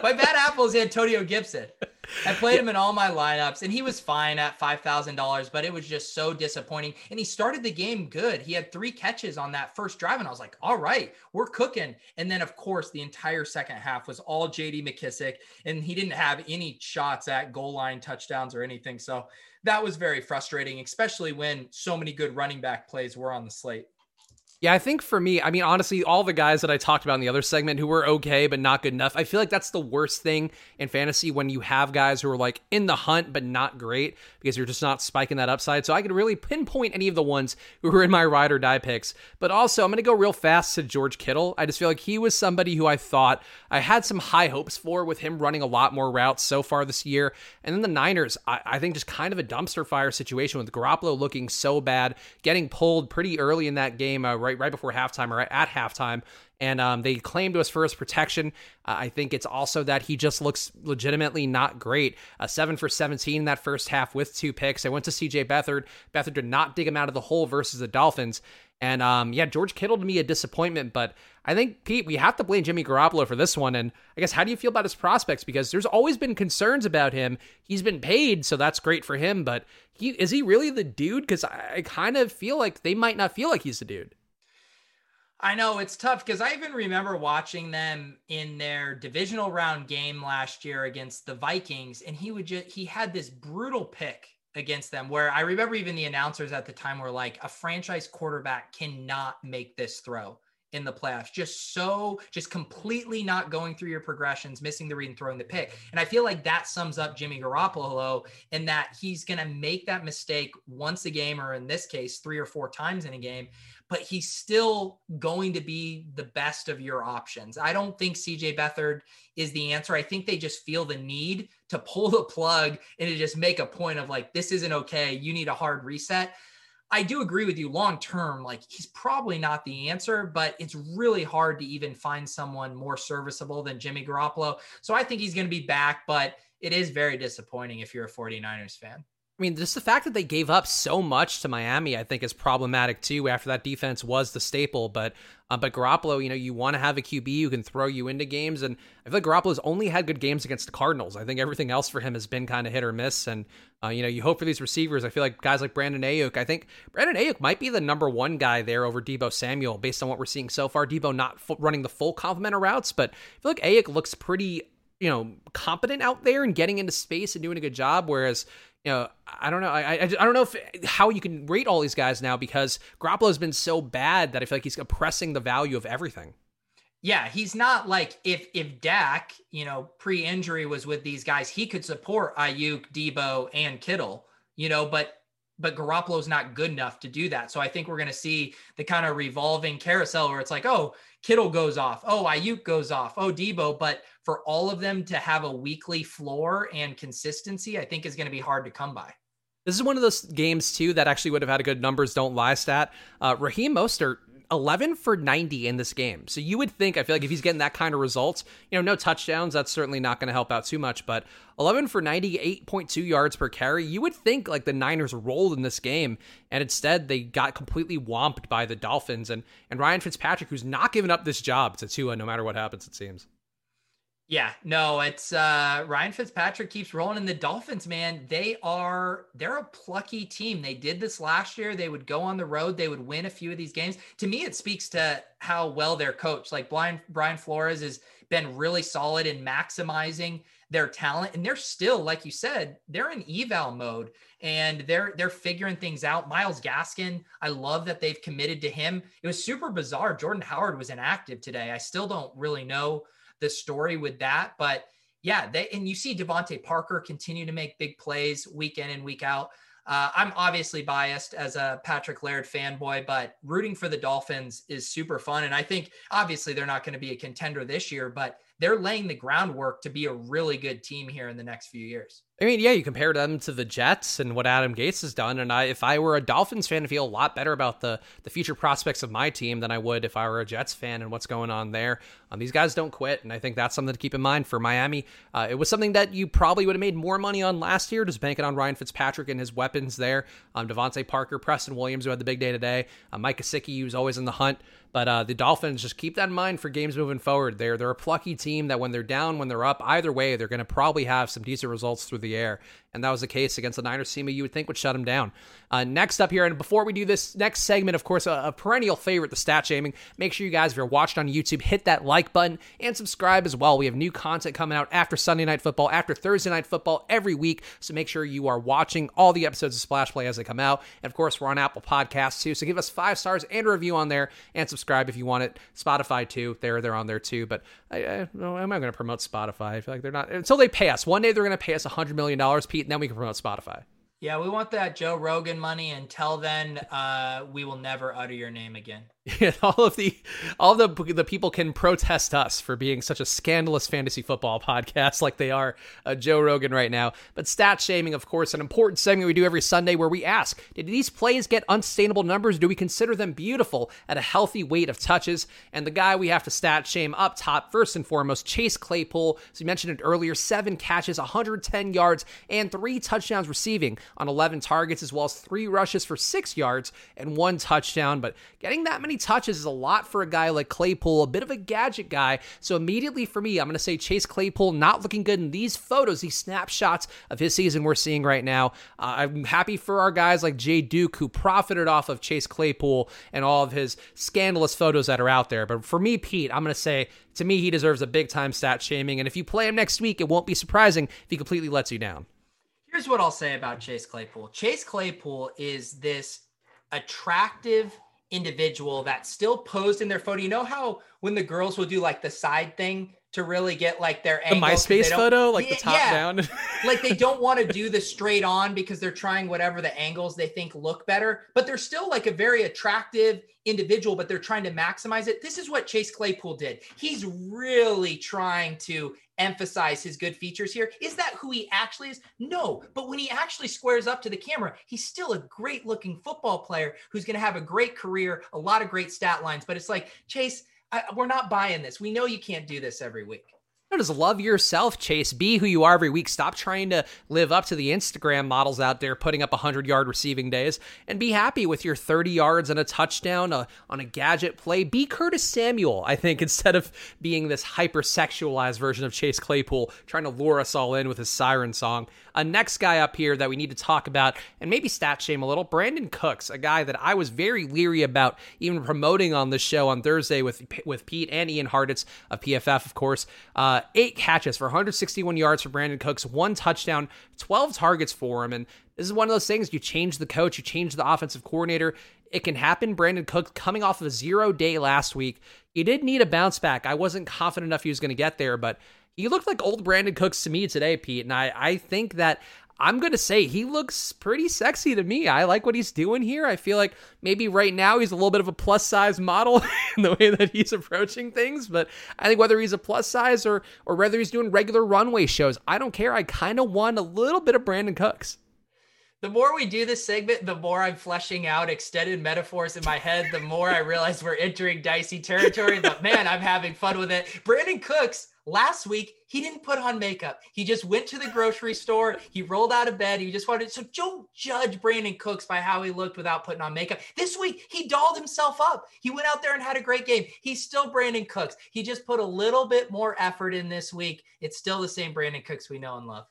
My bad apple is Antonio Gibson. I played yeah. him in all my lineups, and he was fine at five thousand dollars, but it was just so disappointing. And he started the game good. He had three catches on that first drive, and I was like, "All right, we're cooking." And then, of course, the entire second half was all J.D. McKissick, and he didn't have any shots at goal line touchdowns or anything. So that was very frustrating, especially when so many good running back plays were on the slate. Yeah, I think for me, I mean, honestly, all the guys that I talked about in the other segment who were okay but not good enough, I feel like that's the worst thing in fantasy when you have guys who are like in the hunt but not great because you're just not spiking that upside. So I could really pinpoint any of the ones who were in my ride or die picks. But also, I'm going to go real fast to George Kittle. I just feel like he was somebody who I thought I had some high hopes for with him running a lot more routes so far this year. And then the Niners, I, I think just kind of a dumpster fire situation with Garoppolo looking so bad, getting pulled pretty early in that game. Uh, right right before halftime or at halftime, and um, they claimed to us for his protection. Uh, I think it's also that he just looks legitimately not great. Uh, seven for 17 in that first half with two picks. I went to CJ Beathard. Beathard did not dig him out of the hole versus the Dolphins. And um, yeah, George Kittle to me a disappointment, but I think Pete, we have to blame Jimmy Garoppolo for this one. And I guess how do you feel about his prospects? Because there's always been concerns about him. He's been paid, so that's great for him. But he is he really the dude? Because I, I kind of feel like they might not feel like he's the dude. I know it's tough because I even remember watching them in their divisional round game last year against the Vikings, and he would just he had this brutal pick against them where I remember even the announcers at the time were like, a franchise quarterback cannot make this throw in the playoffs. Just so, just completely not going through your progressions, missing the read and throwing the pick. And I feel like that sums up Jimmy Garoppolo in that he's going to make that mistake once a game, or in this case, three or four times in a game but he's still going to be the best of your options. I don't think CJ Beathard is the answer. I think they just feel the need to pull the plug and to just make a point of like, this isn't okay. You need a hard reset. I do agree with you long term. Like, he's probably not the answer, but it's really hard to even find someone more serviceable than Jimmy Garoppolo. So I think he's going to be back, but it is very disappointing if you're a 49ers fan. I mean, just the fact that they gave up so much to Miami, I think, is problematic too. After that defense was the staple, but uh, but Garoppolo, you know, you want to have a QB who can throw you into games, and I feel like Garoppolo's only had good games against the Cardinals. I think everything else for him has been kind of hit or miss, and uh, you know, you hope for these receivers. I feel like guys like Brandon Aiyuk. I think Brandon Aiyuk might be the number one guy there over Deebo Samuel, based on what we're seeing so far. Deebo not f- running the full complement of routes, but I feel like Aiyuk looks pretty you know competent out there and getting into space and doing a good job whereas you know, I don't know. I, I, I don't know if how you can rate all these guys now because Garoppolo has been so bad that I feel like he's oppressing the value of everything. Yeah, he's not like if if Dak, you know, pre-injury was with these guys, he could support Aiyuk, Deebo, and Kittle, you know, but but Garoppolo's not good enough to do that. So I think we're going to see the kind of revolving carousel where it's like, oh, Kittle goes off, oh, Aiyuk goes off, oh, Deebo. But for all of them to have a weekly floor and consistency, I think is going to be hard to come by. This is one of those games too that actually would have had a good numbers don't lie stat. Uh, Raheem Mostert 11 for 90 in this game. So you would think, I feel like if he's getting that kind of results, you know, no touchdowns, that's certainly not going to help out too much. But 11 for 90, 8.2 yards per carry, you would think like the Niners rolled in this game. And instead, they got completely whomped by the Dolphins. And, and Ryan Fitzpatrick, who's not giving up this job to Tua no matter what happens, it seems. Yeah, no, it's uh Ryan Fitzpatrick keeps rolling in the Dolphins, man. They are they're a plucky team. They did this last year. They would go on the road, they would win a few of these games. To me, it speaks to how well they're coached. Like Brian Brian Flores has been really solid in maximizing their talent. And they're still, like you said, they're in eval mode and they're they're figuring things out. Myles Gaskin, I love that they've committed to him. It was super bizarre. Jordan Howard was inactive today. I still don't really know the story with that. But yeah, they and you see DeVante Parker continue to make big plays week in and week out. Uh, I'm obviously biased as a Patrick Laird fanboy, but rooting for the Dolphins is super fun. And I think obviously they're not going to be a contender this year, but they're laying the groundwork to be a really good team here in the next few years. I mean, yeah, you compare them to the Jets and what Adam Gase has done, and I, if I were a Dolphins fan, I feel a lot better about the the future prospects of my team than I would if I were a Jets fan and what's going on there. Um, these guys don't quit, and I think that's something to keep in mind for Miami. Uh, it was something that you probably would have made more money on last year, just banking on Ryan Fitzpatrick and his weapons there. Um, DeVante Parker, Preston Williams, who had the big day today, uh, Mike Gesicki, who's always in the hunt. But uh, the Dolphins just keep that in mind for games moving forward. They're they're a plucky team that when they're down, when they're up, either way, they're going to probably have some decent results through the air. And that was the case against the Niners team you would think would shut him down. Uh, next up here, and before we do this next segment, of course, a, a, perennial favorite, the stat shaming. Make sure you guys, if you're watching on YouTube, hit that like button and subscribe as well. We have new content coming out after Sunday Night Football, after Thursday Night Football every week. So make sure you are watching all the episodes of Splash Play as they come out. And of course, we're on Apple Podcasts too. So give us five stars and a review on there and subscribe if you want it. Spotify too. They're, they're on there too. But I, I, am not going to promote Spotify. I feel like they're not until they pay us. One day they're going to pay us a $100 million, Pete, then we can promote Spotify. Yeah, we want that Joe Rogan money. Until then, uh, we will never utter your name again. All of the all the the people can protest us for being such a scandalous fantasy football podcast like they are uh, Joe Rogan right now. But stat shaming, of course, an important segment we do every Sunday where we ask: Did these plays get unsustainable numbers? Do we consider them beautiful at a healthy weight of touches? And the guy we have to stat shame up top, first and foremost, Chase Claypool. As we mentioned it earlier, seven catches, 110 yards, and three touchdowns receiving on 11 targets, as well as three rushes for six yards and one touchdown. But getting that many touches is a lot for a guy like Claypool, a bit of a gadget guy. So immediately for me, I'm going to say Chase Claypool not looking good in these photos, these snapshots of his season we're seeing right now. Uh, I'm happy for our guys like Jay Duke who profited off of Chase Claypool and all of his scandalous photos that are out there. But for me, Pete, I'm going to say to me, he deserves a big time stat shaming. And if you play him next week, it won't be surprising if he completely lets you down. Here's what I'll say about Chase Claypool Chase Claypool is this attractive individual that still posed in their photo. You know how when the girls will do like the side thing to really get like their the MySpace photo, like yeah, the top yeah. down. like they don't want to do the straight on because they're trying whatever the angles they think look better, but they're still like a very attractive individual, but they're trying to maximize it. This is what Chase Claypool did. He's really trying to emphasize his good features here. Is that who he actually is? No. But when he actually squares up to the camera, he's still a great looking football player who's going to have a great career, a lot of great stat lines. But it's like, Chase, I, we're not buying this. We know you can't do this every week. Just love yourself, Chase. Be who you are every week. Stop trying to live up to the Instagram models out there putting up 100 yard receiving days and be happy with your 30 yards and a touchdown uh, on a gadget play. Be Curtis Samuel, I think, instead of being this hypersexualized version of Chase Claypool trying to lure us all in with his siren song. A next guy up here that we need to talk about and maybe stat shame a little Brandin Cooks, a guy that I was very leery about even promoting on the show on Thursday with, with Pete and Ian Hartitz of PFF, of course. Uh, eight catches for 161 yards for Brandin Cooks, one touchdown, 12 targets for him. And this is one of those things you change the coach, you change the offensive coordinator. It can happen. Brandin Cooks coming off of a zero day last week. He did need a bounce back. I wasn't confident enough he was going to get there, but he looked like old Brandin Cooks to me today, Pete. And I, I think that I'm going to say he looks pretty sexy to me. I like what he's doing here. I feel like maybe right now he's a little bit of a plus size model in the way that he's approaching things, but I think whether he's a plus size or or whether he's doing regular runway shows, I don't care. I kind of want a little bit of Brandin Cooks the more we do this segment, the more I'm fleshing out extended metaphors in my head, the more I realize we're entering dicey territory. But man, I'm having fun with it. Brandin Cooks last week, he didn't put on makeup. He just went to the grocery store. He rolled out of bed. He just wanted so don't judge Brandin Cooks by how he looked without putting on makeup. This week, he dolled himself up. He went out there and had a great game. He's still Brandin Cooks. He just put a little bit more effort in this week. It's still the same Brandin Cooks we know and love.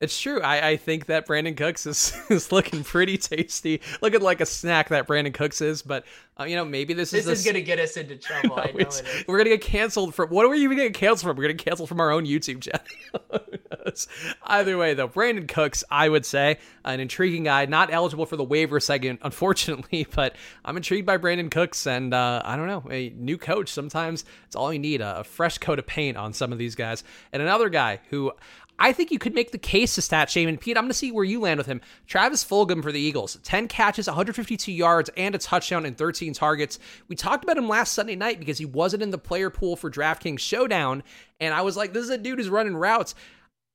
It's true. I, I think that Brandin Cooks is, is looking pretty tasty. Looking like a snack that Brandin Cooks is, but uh, you know maybe this, this is is going to get us into trouble. I know, I know We're going to get canceled from what are we even going to cancel from? We're going to cancel from our own YouTube channel. Either way, though, Brandin Cooks, I would say, an intriguing guy, not eligible for the waiver segment, unfortunately, but I'm intrigued by Brandin Cooks, and uh, I don't know, a new coach. Sometimes it's all you need a, a fresh coat of paint on some of these guys, and another guy who I think you could make the case to stat shame. And Pete, I'm going to see where you land with him. Travis Fulgham for the Eagles 10 catches, 152 yards, and a touchdown in 13 targets. We talked about him last Sunday night because he wasn't in the player pool for DraftKings Showdown. And I was like, this is a dude who's running routes.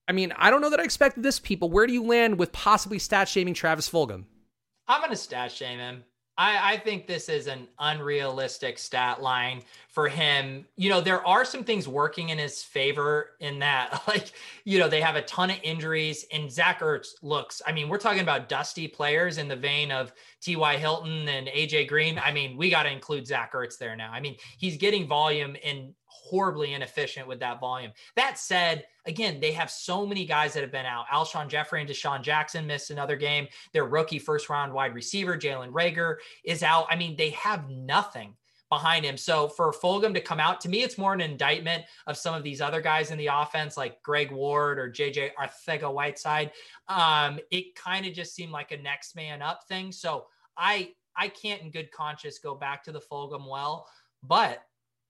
I mean, I don't know that I expected this, people. Where do you land with possibly stat shaming Travis Fulgham? I'm going to stat shame him. I, I, think this is an unrealistic stat line for him. You know, there are some things working in his favor in that, like, you know, they have a ton of injuries, and Zach Ertz looks, I mean, we're talking about dusty players in the vein of T.Y. Hilton and AJ Green. I mean, we got to include Zach Ertz there now. I mean, he's getting volume and horribly inefficient with that volume. That said, again, they have so many guys that have been out. Alshon Jeffery and DeSean Jackson missed another game. Their rookie first round wide receiver, Jalen Reagor, is out. I mean, they have nothing behind him. So for Fulgham to come out, to me, it's more an indictment of some of these other guys in the offense, like Greg Ward or JJ Arcega-Whiteside. Um, it kind of just seemed like a next man up thing. So I I can't in good conscience go back to the Fulgham well, but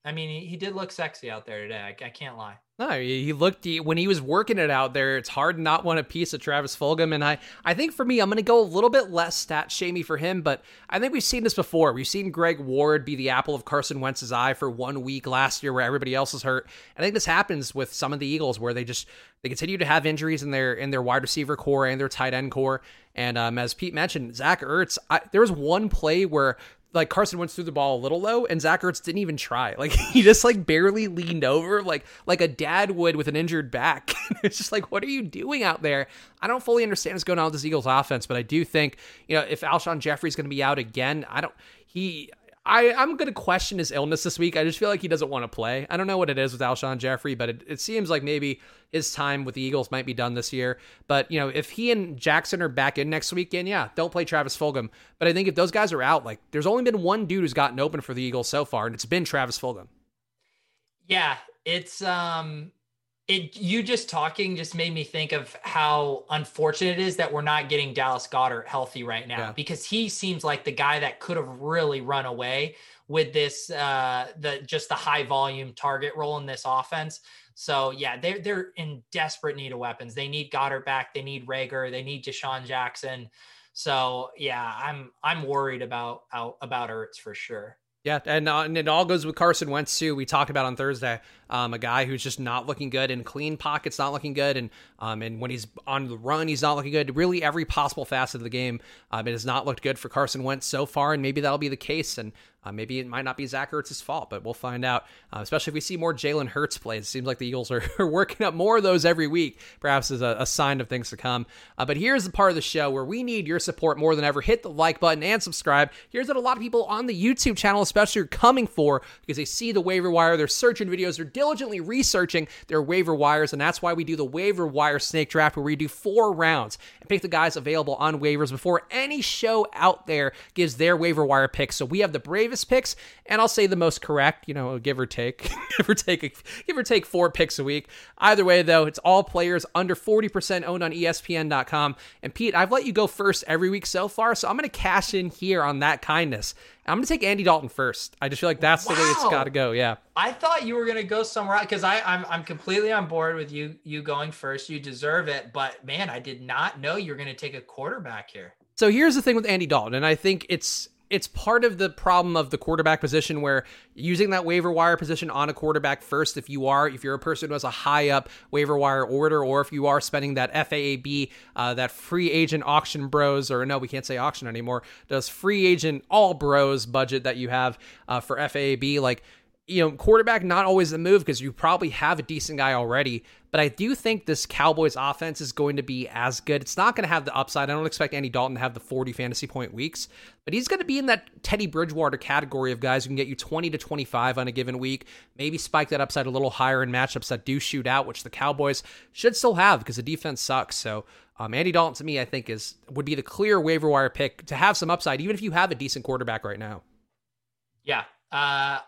I mean, he, he did look sexy out there today. I, I can't lie. No, he looked he, when he was working it out there. It's hard not want a piece of Travis Fulgham, and I, I think for me, I'm going to go a little bit less stat shamey for him. But I think we've seen this before. We've seen Greg Ward be the apple of Carson Wentz's eye for one week last year, where everybody else is hurt. I think this happens with some of the Eagles, where they just they continue to have injuries in their in their wide receiver corps and their tight end corps. And um, as Pete mentioned, Zach Ertz, I, there was one play where like Carson Wentz threw the ball a little low, and Zach Ertz didn't even try. Like he just like barely leaned over, like like a dad would with an injured back. it's just like, what are you doing out there? I don't fully understand what's going on with this Eagles offense, but I do think you know if Alshon Jeffery's going to be out again, I don't. He I, I'm going to question his illness this week. I just feel like he doesn't want to play. I don't know what it is with Alshon Jeffery, but it, it seems like maybe his time with the Eagles might be done this year. But, you know, if he and Jackson are back in next weekend, yeah, don't play Travis Fulgham. But I think if those guys are out, like, there's only been one dude who's gotten open for the Eagles so far, and it's been Travis Fulgham. Yeah, it's um it you just talking just made me think of how unfortunate it is that we're not getting Dallas Goedert healthy right now yeah. because he seems like the guy that could have really run away with this uh the just the high volume target role in this offense. So yeah, they're they're in desperate need of weapons. They need Goedert back. They need Reagor, They need DeSean Jackson. So yeah, I'm I'm worried about out about Ertz for sure. Yeah, and, uh, and it all goes with Carson Wentz too. We talked about on Thursday, um, a guy who's just not looking good in clean pockets, not looking good, and um, and when he's on the run, he's not looking good. Really, every possible facet of the game, um, it has not looked good for Carson Wentz so far, and maybe that'll be the case. And uh, maybe it might not be Zach Ertz's fault, but we'll find out. Uh, especially if we see more Jalen Hurts plays. It seems like the Eagles are, are working up more of those every week, perhaps as a, a sign of things to come. Uh, but here's the part of the show where we need your support more than ever. Hit the like button and subscribe. Here's what a lot of people on the YouTube channel, especially, are coming for because they see the waiver wire. They're searching videos. They're diligently researching their waiver wires, and that's why we do the waiver wire snake draft, where we do four rounds and pick the guys available on waivers before any show out there gives their waiver wire picks. So we have the bravest picks and I'll say the most correct, you know, give or take, give or take, give or take four picks a week. Either way, though, it's all players under 40% owned on ESPN.com. And Pete, I've let you go first every week so far, so I'm going to cash in here on that kindness. I'm going to take Andy Dalton first. I just feel like that's wow. the way it's got to go. Yeah. I thought you were going to go somewhere because I'm I'm completely on board with you you going first. You deserve it, but man, I did not know you were going to take a quarterback here. So here's the thing with Andy Dalton, and I think it's it's part of the problem of the quarterback position where using that waiver wire position on a quarterback first if you are if you're a person who has a high up waiver wire order or if you are spending that FAAB uh, that free agent auction bros or no we can't say auction anymore does free agent all bros budget that you have uh, for FAAB like you know, quarterback not always the move because you probably have a decent guy already. But I do think this Cowboys offense is going to be as good. It's not going to have the upside. I don't expect Andy Dalton to have the 40 fantasy point weeks, but he's going to be in that Teddy Bridgewater category of guys who can get you 20 to 25 on a given week. Maybe spike that upside a little higher in matchups that do shoot out, which the Cowboys should still have because the defense sucks. So um, Andy Dalton to me, I think is would be the clear waiver wire pick to have some upside, even if you have a decent quarterback right now. Yeah. Uh,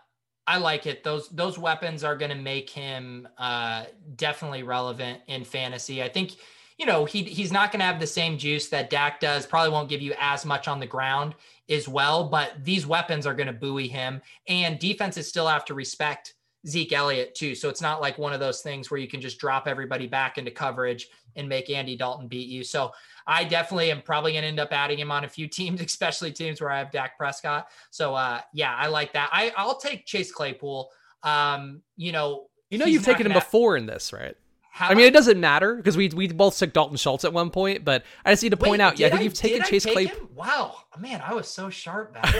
I like it. Those those weapons are going to make him uh, definitely relevant in fantasy. I think you know he he's not going to have the same juice that Dak does. Probably won't give you as much on the ground as well. But these weapons are going to buoy him, and defenses still have to respect Zeke Elliott too. So it's not like one of those things where you can just drop everybody back into coverage and make Andy Dalton beat you. So I definitely am probably going to end up adding him on a few teams, especially teams where I have Dak Prescott. So uh, yeah, I like that. I I'll take Chase Claypool. Um, you know, you know, you've taken him have- before in this, right? I mean, it doesn't matter because we we both took Dalton Schultz at one point, but I just need to point Wait, out, yeah, I think you've taken Chase Claypool. Wow, man, I was so sharp back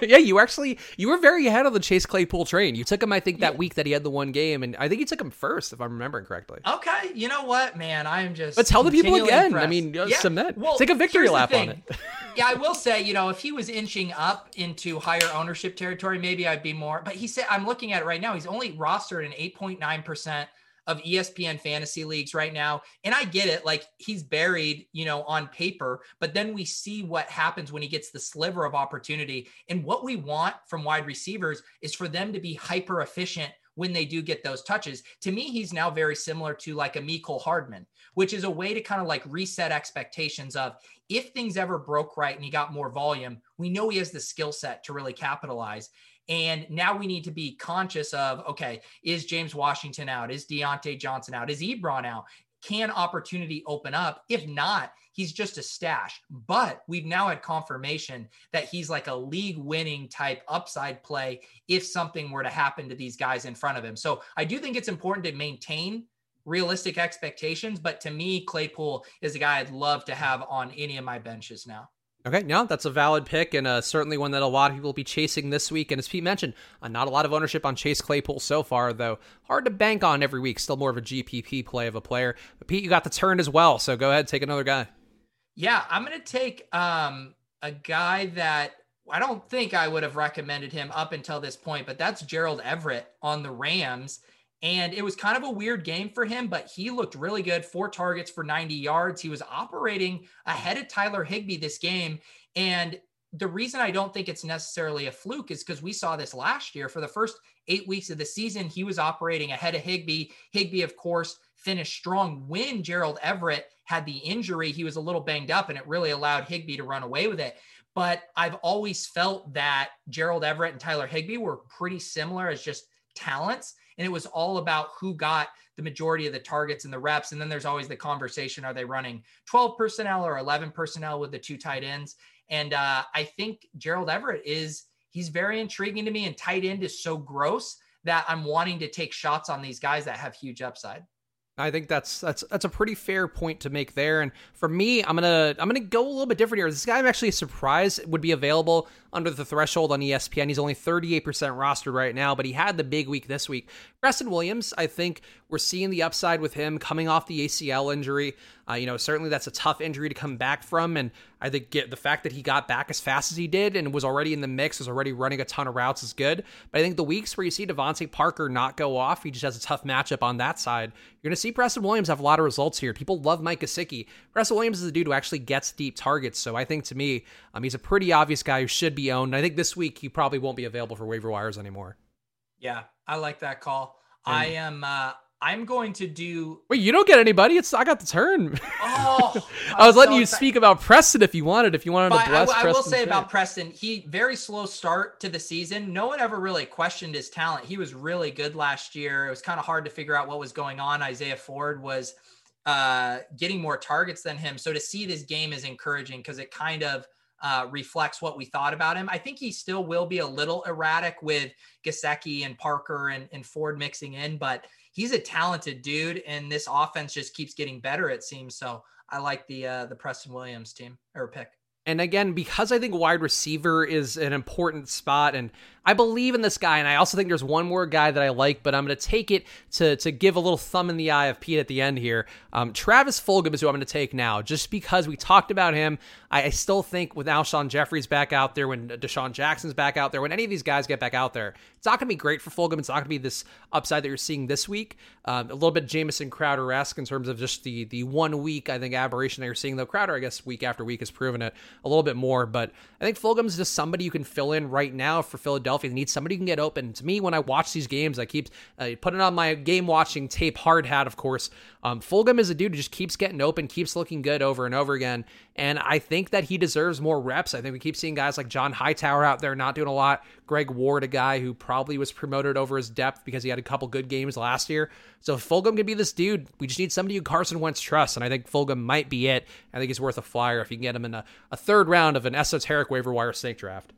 yeah, you actually you were very ahead of the Chase Claypool train. You took him, I think, that yeah. week that he had the one game, and I think you took him first, if I'm remembering correctly. Okay, you know what, man, I am just. But tell the people again. Impressed. I mean, yeah. cement. Well, take a victory lap on it. yeah, I will say, you know, if he was inching up into higher ownership territory, maybe I'd be more. But he said, I'm looking at it right now. He's only rostered an 8.9 percent of ESPN fantasy leagues right now. And I get it, like he's buried, you know, on paper, but then we see what happens when he gets the sliver of opportunity. And what we want from wide receivers is for them to be hyper efficient when they do get those touches. To me, he's now very similar to like a Mecole Hardman, which is a way to kind of like reset expectations of if things ever broke right and he got more volume, we know he has the skill set to really capitalize. And now we need to be conscious of okay, is James Washington out? Is Diontae Johnson out? Is Ebron out? Can opportunity open up? If not, he's just a stash. But we've now had confirmation that he's like a league winning type upside play if something were to happen to these guys in front of him. So I do think it's important to maintain realistic expectations. But to me, Claypool is a guy I'd love to have on any of my benches now. Okay, no, that's a valid pick and uh, certainly one that a lot of people will be chasing this week. And as Pete mentioned, uh, not a lot of ownership on Chase Claypool so far, though. Hard to bank on every week. Still more of a GPP play of a player. But Pete, you got the turn as well, so go ahead, take another guy. Yeah, I'm going to take um, a guy that I don't think I would have recommended him up until this point, but that's Gerald Everett on the Rams. And it was kind of a weird game for him, but he looked really good. Four targets for 90 yards. He was operating ahead of Tyler Higbee this game. And the reason I don't think it's necessarily a fluke is because we saw this last year. For the first eight weeks of the season, he was operating ahead of Higbee. Higbee, of course, finished strong when Gerald Everett had the injury. He was a little banged up, and it really allowed Higbee to run away with it. But I've always felt that Gerald Everett and Tyler Higbee were pretty similar as just talents. And it was all about who got the majority of the targets and the reps. And then there's always the conversation are they running 12 personnel or 11 personnel with the two tight ends? And uh, I think Gerald Everett is, he's very intriguing to me. And tight end is so gross that I'm wanting to take shots on these guys that have huge upside. I think that's that's that's a pretty fair point to make there. And for me, I'm gonna I'm gonna go a little bit different here. This guy I'm actually surprised would be available under the threshold on ESPN. He's only 38% rostered right now, but he had the big week this week. Preston Williams, I think we're seeing the upside with him coming off the ACL injury. Uh, you know, certainly that's a tough injury to come back from, and I think the fact that he got back as fast as he did and was already in the mix, was already running a ton of routes is good. But I think the weeks where you see DeVante Parker not go off, he just has a tough matchup on that side. You're going to see Preston Williams have a lot of results here. People love Mike Gesicki. Preston Williams is a dude who actually gets deep targets, so I think to me, um, he's a pretty obvious guy who should be owned. I think this week he probably won't be available for waiver wires anymore. Yeah, I like that call. And I am. Uh, I'm going to do. Wait, you don't get anybody. It's I got the turn. Oh, I was letting so you speak about Preston if you wanted. If you wanted to bless I, I, will say about Preston, he very slow start to the season. No one ever really questioned his talent. He was really good last year. It was kind of hard to figure out what was going on. Isaiah Ford was uh, getting more targets than him. So to see this game is encouraging because it kind of uh, reflects what we thought about him. I think he still will be a little erratic with Gesicki and Parker and, and Ford mixing in, but he's a talented dude, and this offense just keeps getting better. It seems so. I like the uh, the Preston Williams team or pick. And again, because I think wide receiver is an important spot, and I believe in this guy, and I also think there's one more guy that I like, but I'm going to take it to to give a little thumb in the eye of Pete at the end here. Um, Travis Fulgham is who I'm going to take now, just because we talked about him. I, I still think with Alshon Jeffery's back out there, when DeSean Jackson's back out there, when any of these guys get back out there, it's not going to be great for Fulgham. It's not going to be this upside that you're seeing this week. Um, a little bit Jamison Crowder esque in terms of just the the one week I think aberration that you're seeing. Though Crowder, I guess week after week has proven it a little bit more, but I think Fulgham's just somebody you can fill in right now for Philadelphia. They need somebody who can get open. To me, when I watch these games, I keep uh, putting on my game watching tape hard hat, of course. Um, Fulgham is a dude who just keeps getting open, keeps looking good over and over again. And I think that he deserves more reps. I think we keep seeing guys like John Hightower out there not doing a lot. Greg Ward, a guy who probably was promoted over his depth because he had a couple good games last year. So Fulgham could be this dude. We just need somebody who Carson Wentz trusts. And I think Fulgham might be it. I think he's worth a flyer if you can get him in a, a third round of an esoteric waiver wire snake draft.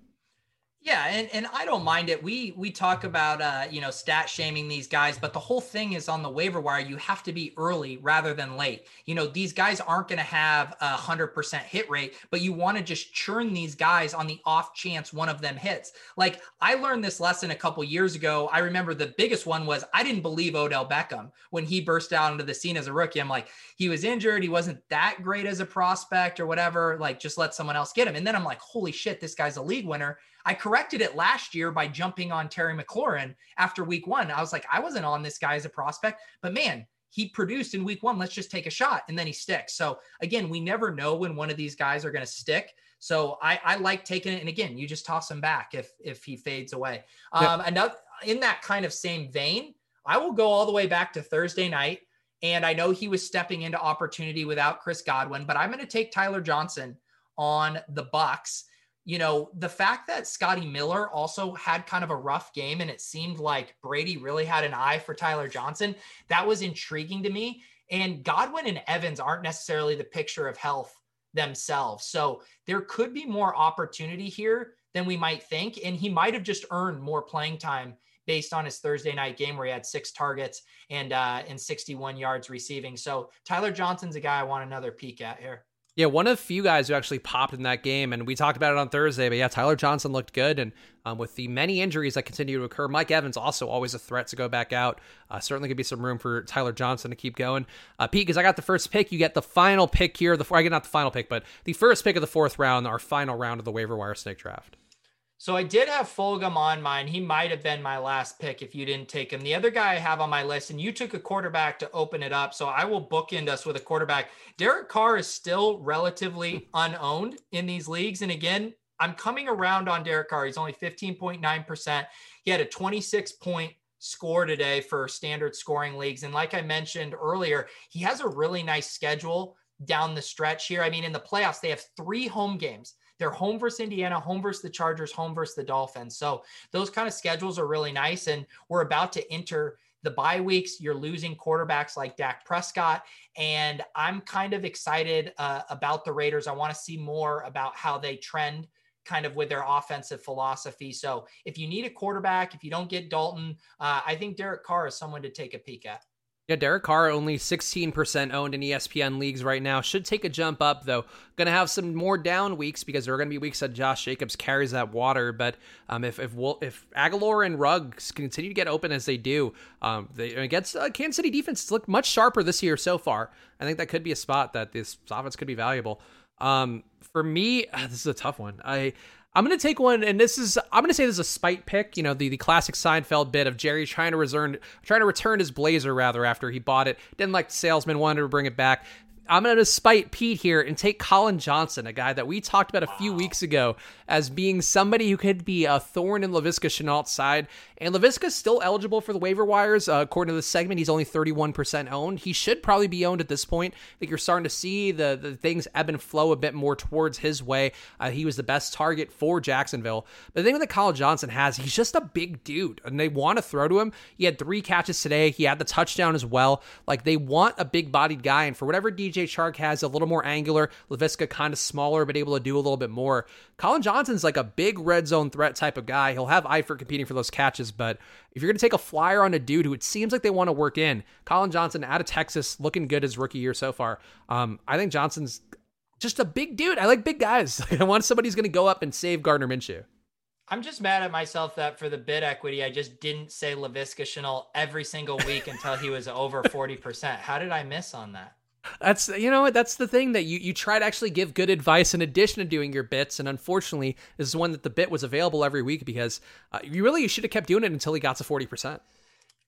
Yeah, and, and I don't mind it. We we talk about uh, you know stat shaming these guys, but the whole thing is on the waiver wire. You have to be early rather than late. You know these guys aren't going to have a hundred percent hit rate, but you want to just churn these guys on the off chance one of them hits. Like I learned this lesson a couple years ago. I remember the biggest one was I didn't believe Odell Beckham when he burst out into the scene as a rookie. I'm like he was injured, he wasn't that great as a prospect or whatever. Like just let someone else get him. And then I'm like, holy shit, this guy's a league winner. I corrected it last year by jumping on Terry McLaurin after week one. I was like, I wasn't on this guy as a prospect, but man, he produced in week one. Let's just take a shot. And then he sticks. So again, we never know when one of these guys are going to stick. So I, I like taking it. And again, you just toss him back if if he fades away. Um, another in that kind of same vein, I will go all the way back to Thursday night. And I know he was stepping into opportunity without Chris Godwin, but I'm going to take Tyler Johnson on the Bucs you know, the fact that Scotty Miller also had kind of a rough game and it seemed like Brady really had an eye for Tyler Johnson, that was intriguing to me. And Godwin and Evans aren't necessarily the picture of health themselves. So there could be more opportunity here than we might think. And he might have just earned more playing time based on his Thursday night game where he had six targets and uh, and 61 yards receiving. So Tyler Johnson's a guy I want another peek at here. Yeah, one of the few guys who actually popped in that game, and we talked about it on Thursday. But yeah, Tyler Johnson looked good, and um, with the many injuries that continue to occur, Mike Evans also always a threat to go back out. Uh, certainly could be some room for Tyler Johnson to keep going. Uh, Pete, because I got the first pick, you get the final pick here. The I get not the final pick, but the first pick of the fourth round, our final round of the waiver wire snake draft. So I did have Fulgham on mine. He might have been my last pick if you didn't take him. The other guy I have on my list, and you took a quarterback to open it up. So I will bookend us with a quarterback. Derek Carr is still relatively unowned in these leagues. And again, I'm coming around on Derek Carr. He's only 15.9%. He had a 26 point score today for standard scoring leagues. And like I mentioned earlier, he has a really nice schedule down the stretch here. I mean, in the playoffs, they have three home games. They're home versus Indiana, home versus the Chargers, home versus the Dolphins. So those kind of schedules are really nice. And we're about to enter the bye weeks. You're losing quarterbacks like Dak Prescott. And I'm kind of excited uh, about the Raiders. I want to see more about how they trend kind of with their offensive philosophy. So if you need a quarterback, if you don't get Dalton, uh, I think Derek Carr is someone to take a peek at. Yeah, Derek Carr only 16% owned in ESPN leagues right now. Should take a jump up though. Going to have some more down weeks because there are going to be weeks that Josh Jacobs carries that water. But um, if if will if Agholor and Ruggs continue to get open as they do, um, they against uh, Kansas City defense look much sharper this year so far. I think that could be a spot that this offense could be valuable. Um, for me, this is a tough one. I I'm gonna take one, and this is I'm gonna say this is a spite pick. You know, the, the classic Seinfeld bit of Jerry trying to return trying to return his blazer rather after he bought it. Didn't like the salesman, wanted to bring it back. I'm going to spite Pete here and take Collin Johnson, a guy that we talked about a few weeks ago as being somebody who could be a thorn in Laviska Shenault's side. And Laviska's still eligible for the waiver wires. Uh, according to the segment, he's only 31% owned. He should probably be owned at this point. I think you're starting to see the, the things ebb and flow a bit more towards his way. Uh, he was the best target for Jacksonville. But the thing that Collin Johnson has, he's just a big dude, and they want to throw to him. He had three catches today. He had the touchdown as well. Like they want a big bodied guy. And for whatever DJ Chark has, a little more angular, Laviska kind of smaller, but able to do a little bit more. Collin Johnson's like a big red zone threat type of guy. He'll have Eifert competing for those catches, but if you're going to take a flyer on a dude who it seems like they want to work in, Collin Johnson out of Texas, looking good his rookie year so far. Um, I think Johnson's just a big dude. I like big guys. I want somebody who's going to go up and save Gardner Minshew. I'm just mad at myself that for the bid equity, I just didn't say Laviska Shenault every single week until he was over 40%. How did I miss on that? That's you know that's the thing that you you try to actually give good advice in addition to doing your bits, and unfortunately, this is one that the bit was available every week because uh, you really you should have kept doing it until he got to forty percent.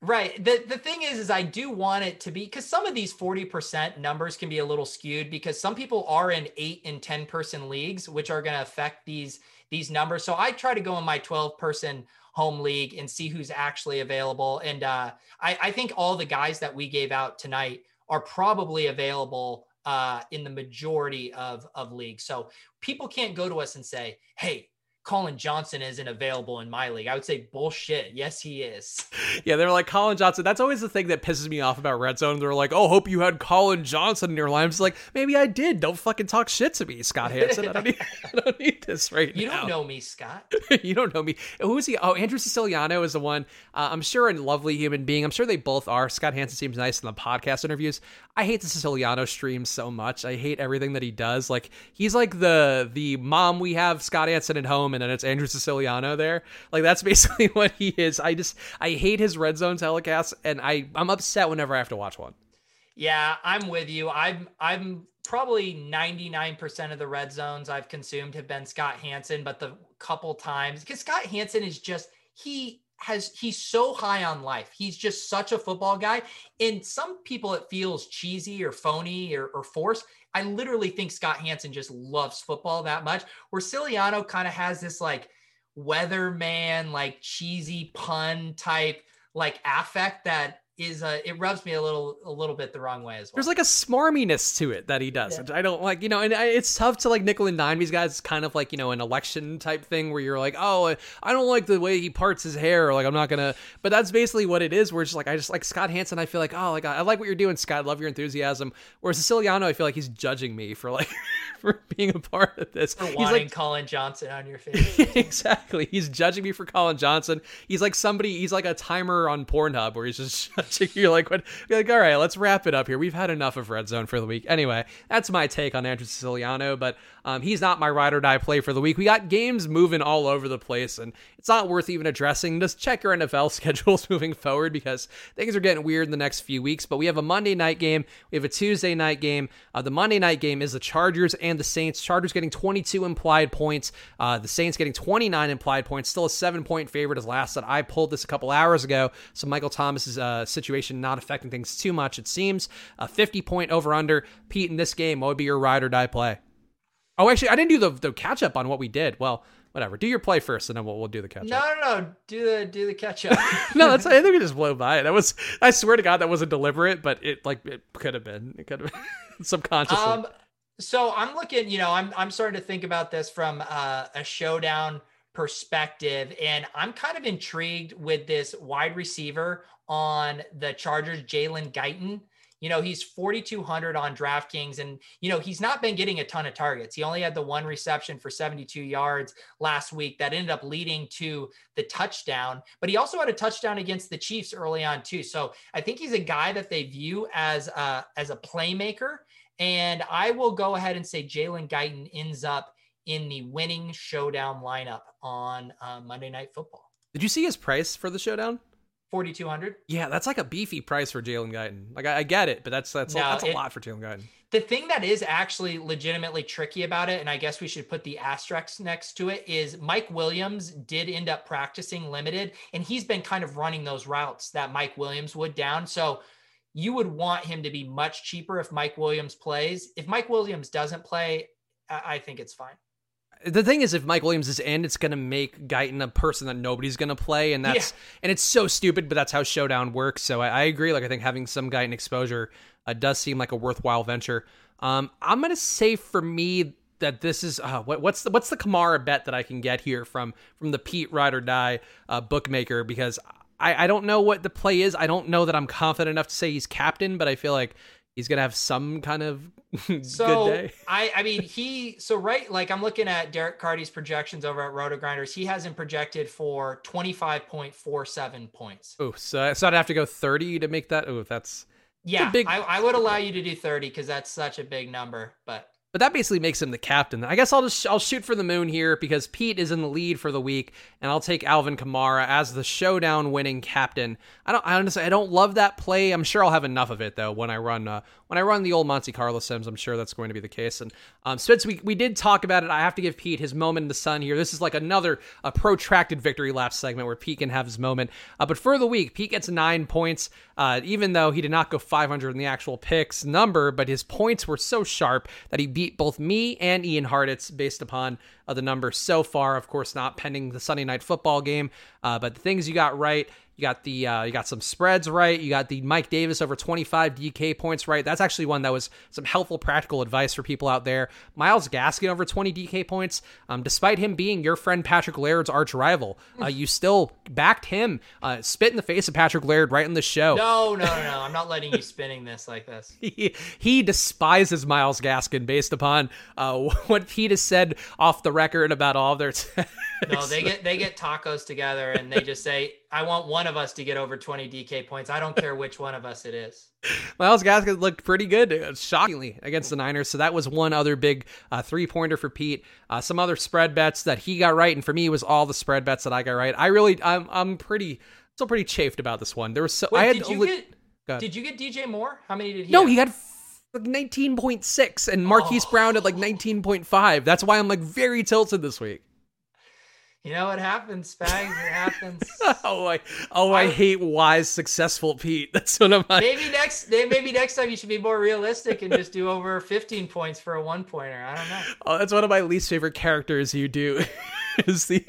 Right. The the thing is is I do want it to be cuz some of these 40% numbers can be a little skewed because some people are in 8 and 10 person leagues which are going to affect these these numbers. So I try to go in my 12 person home league and see who's actually available and uh, I I think all the guys that we gave out tonight are probably available uh, in the majority of, of leagues. So people can't go to us and say, hey, Collin Johnson isn't available in my league. I would say bullshit. Yes, he is. Yeah, they're like Collin Johnson. That's always the thing that pisses me off about Red Zone. They're like, "Oh, hope you had Collin Johnson in your line." I'm like, maybe I did. Don't fucking talk shit to me, Scott Hanson. I don't need, I don't need this right you now. You don't know me, Scott. you don't know me. Who is he? Oh, Andrew Siciliano is the one. Uh, I'm sure a lovely human being. I'm sure they both are. Scott Hanson seems nice in the podcast interviews. I hate the Siciliano stream so much. I hate everything that he does. Like he's like the the mom we have Scott Hanson at home, and then it's Andrew Siciliano there. Like that's basically what he is. I just I hate his red zone telecasts, and I I'm upset whenever I have to watch one. Yeah, I'm with you. I'm I'm probably 99% of the red zones I've consumed have been Scott Hanson, but the couple times because Scott Hanson is just he has he's so high on life. He's just such a football guy. And some people it feels cheesy or phony or, or forced. I literally think Scott Hanson just loves football that much. Where Siciliano kind of has this like weatherman, like cheesy pun type like affect that is uh, it rubs me a little a little bit the wrong way as well. There's like a smarminess to it that he does. Yeah. I don't like, you know, and it's tough to like nickel and dime these guys. It's kind of like, you know, an election type thing where you're like, oh, I don't like the way he parts his hair, or like I'm not gonna. But that's basically what it is. Where it's just like I just like Scott Hanson. I feel like, oh, like I like what you're doing, Scott. I love your enthusiasm. Whereas Siciliano, I feel like he's judging me for like for being a part of this. For wanting like, Collin Johnson on your face. exactly. He's judging me for Collin Johnson. He's like somebody. He's like a timer on Pornhub where he's just judging you. Like what? Be like, all right, let's wrap it up here. We've had enough of Red Zone for the week. Anyway, that's my take on Andrew Siciliano, but um, he's not my ride or die play for the week. We got games moving all over the place, and it's not worth even addressing. Just check your NFL schedules moving forward because things are getting weird in the next few weeks. But we have a Monday night game, we have a Tuesday night game. Uh, the Monday night game is the Chargers and the Saints. Chargers getting 22 implied points, uh, the Saints getting 29 implied points. Still a seven point favorite as last that I pulled this a couple hours ago. So Michael Thomas's uh, situation not affecting things too much, it seems. A 50 point over under. Pete, in this game, what would be your ride or die play? Oh, actually, I didn't do the, the catch up on what we did. Well, whatever. Do your play first, and then we'll, we'll do the catch up. No, no, no. Do the do the catch up. no, that's. I think we just blew by it. That was. I swear to God, that wasn't deliberate, but it like it could have been. It could have been subconsciously. Um, so I'm looking. You know, I'm I'm starting to think about this from uh, a showdown perspective, and I'm kind of intrigued with this wide receiver on the Chargers, Jalen Guyton. You know, he's 4,200 on DraftKings, and, you know, he's not been getting a ton of targets. He only had the one reception for 72 yards last week that ended up leading to the touchdown, but he also had a touchdown against the Chiefs early on, too. So I think he's a guy that they view as a, as a playmaker. And I will go ahead and say Jalen Guyton ends up in the winning showdown lineup on uh, Monday Night Football. Did you see his price for the showdown? 4200 yeah that's like a beefy price for jalen guyton. Like I, I, get it but that's that's, no, a, that's it, a lot for jalen guyton. The thing that is actually legitimately tricky about it and i guess we should put the asterisk next to it is mike williams did end up practicing limited and he's been kind of running those routes that mike williams would down. So you would want him to be much cheaper if mike williams plays. If mike williams doesn't play i, I think it's fine the thing is, if Mike Williams is in, it's going to make Guyton a person that nobody's going to play, and that's yeah. and it's so stupid, but that's how Showdown works. So I, I agree. Like I think having some Guyton exposure uh, does seem like a worthwhile venture. Um, I'm going to say for me that this is uh, what, what's the what's the Kamara bet that I can get here from from the Pete Ride or Die uh, bookmaker because I, I don't know what the play is. I don't know that I'm confident enough to say he's captain, but I feel like he's gonna have some kind of so good day. I I mean he so right like I'm looking at Derek Carty's projections over at Roto Grinders. He has him projected for 25.47 points. Oh, so so I'd have to go 30 to make that. Oh, that's yeah. Big... I, I would allow you to do 30 because that's such a big number, but but that basically makes him the captain. I guess I'll just I'll shoot for the moon here because Pete is in the lead for the week, and I'll take Alvin Kamara as the showdown winning captain. I don't I honestly I don't love that play. I'm sure I'll have enough of it though when I run uh, when I run the old Monte Carlo sims. I'm sure that's going to be the case. And um, Spitz, we we did talk about it. I have to give Pete his moment in the sun here. This is like another a protracted victory lap segment where Pete can have his moment. Uh, but for the week, Pete gets nine points, uh, even though he did not go 500 in the actual picks number, but his points were so sharp that he beat both me and Ian Hartitz based upon uh, the numbers so far. Of course, not pending the Sunday night football game, uh, but the things you got right. You got the uh, you got some spreads right. You got the Mike Davis over 25 DK points right. That's actually one that was some helpful practical advice for people out there. Myles Gaskin over 20 DK points. Um, despite him being your friend Patrick Laird's arch rival, uh, you still backed him. Uh, spit in the face of Patrick Laird right in the show. No, no, no, no. I'm not letting you spinning this like this. he, he despises Myles Gaskin based upon uh, what Pete has said off the record about all their. no, they get they get tacos together and they just say I want one of us to get over 20 DK points. I don't care which one of us it is. Myles Gaskin looked pretty good, uh, shockingly, against the Niners. So that was one other big uh, three pointer for Pete. Uh, some other spread bets that he got right, and for me, it was all the spread bets that I got right. I really, I'm, I'm pretty, still pretty chafed about this one. There was so Wait, I had. Did you, li- get, did you get DJ Moore? How many did he? No, have? he had like 19.6 and Marquise oh. Brown at like 19.5. That's why I'm like very tilted this week. You know what happens, Spags? It happens. oh, I oh I, I, hate wise, successful Pete. That's what I'm. Maybe next, maybe next time you should be more realistic and just do over 15 points for a one pointer. I don't know. Oh, that's one of my least favorite characters you do. is the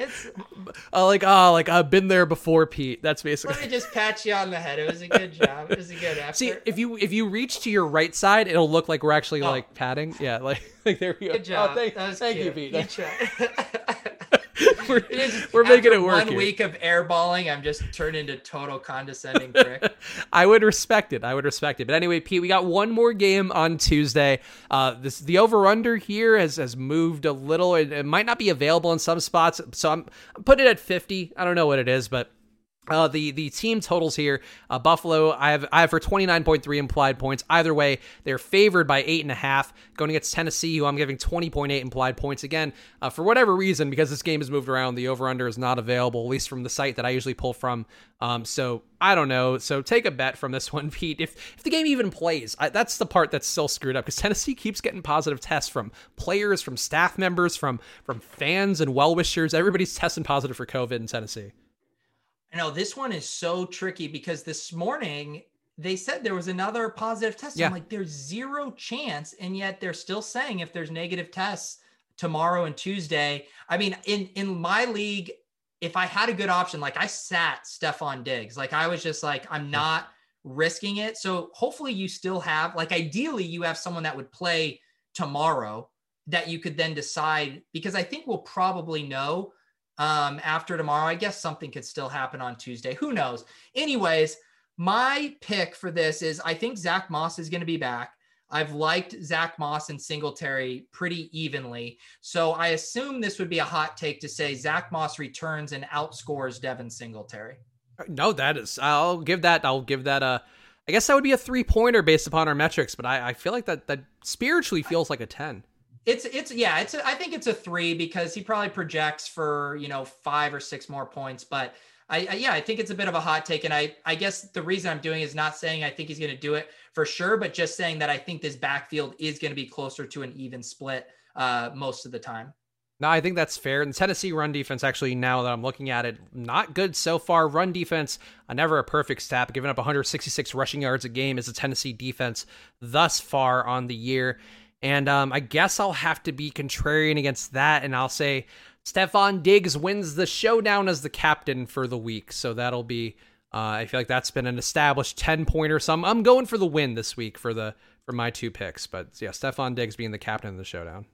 uh, like oh like I've been there before, Pete. That's basically. Let me just pat you on the head. It was a good job. It was a good effort. See, if you if you reach to your right side, it'll look like we're actually oh. like patting. Yeah, like like there we go. Good job. Oh, thank, thank you, Pete. we're, we're making it work. One here. week of airballing, I'm just turned into total condescending prick. I would respect it. I would respect it. But anyway, Pete, we got one more game on Tuesday. Uh, this the over under here has has moved a little. It, it, might not be available in some spots, so I'm, I'm putting it at 50. I don't know what it is, but uh, the the team totals here, uh, Buffalo, I have I have for twenty nine point three implied points. Either way, they're favored by eight and a half. Going against Tennessee, who I'm giving twenty point eight implied points again uh, for whatever reason because this game has moved around. The over under is not available, at least from the site that I usually pull from. Um, so I don't know. So take a bet from this one, Pete. If if the game even plays, I, that's the part that's still screwed up because Tennessee keeps getting positive tests from players, from staff members, from from fans and well wishers. Everybody's testing positive for COVID in Tennessee. I know this one is so tricky because this morning they said there was another positive test. Yeah. I'm like, there's zero chance, and yet they're still saying if there's negative tests tomorrow and Tuesday. I mean, in in my league, if I had a good option, like I sat Stefon Diggs, like I was just like, I'm not risking it. So hopefully you still have, like, ideally you have someone that would play tomorrow that you could then decide because I think we'll probably know um, after tomorrow. I guess something could still happen on Tuesday. Who knows? Anyways, my pick for this is I think Zach Moss is going to be back. I've liked Zach Moss and Singletary pretty evenly. So I assume this would be a hot take to say Zach Moss returns and outscores Devin Singletary. No, that is, I'll give that, I'll give that a, I guess that would be a three pointer based upon our metrics, but I, I feel like that, that spiritually feels like a 10. It's it's yeah, it's a, I think it's a three because he probably projects for you know five or six more points. But I, I yeah, I think it's a bit of a hot take, and I I guess the reason I'm doing is not saying I think he's going to do it for sure, but just saying that I think this backfield is going to be closer to an even split uh, most of the time. No, I think that's fair. And Tennessee run defense, actually, now that I'm looking at it, not good so far. Run defense, uh, never a perfect stat, giving up 166 rushing yards a game is a Tennessee defense thus far on the year. And um, I guess I'll have to be contrarian against that, and I'll say Stefon Diggs wins the showdown as the captain for the week. So that'll be. Uh, I feel like that's been an established ten pointer. So I'm, I'm going for the win this week for the for my two picks. But yeah, Stefon Diggs being the captain of the showdown.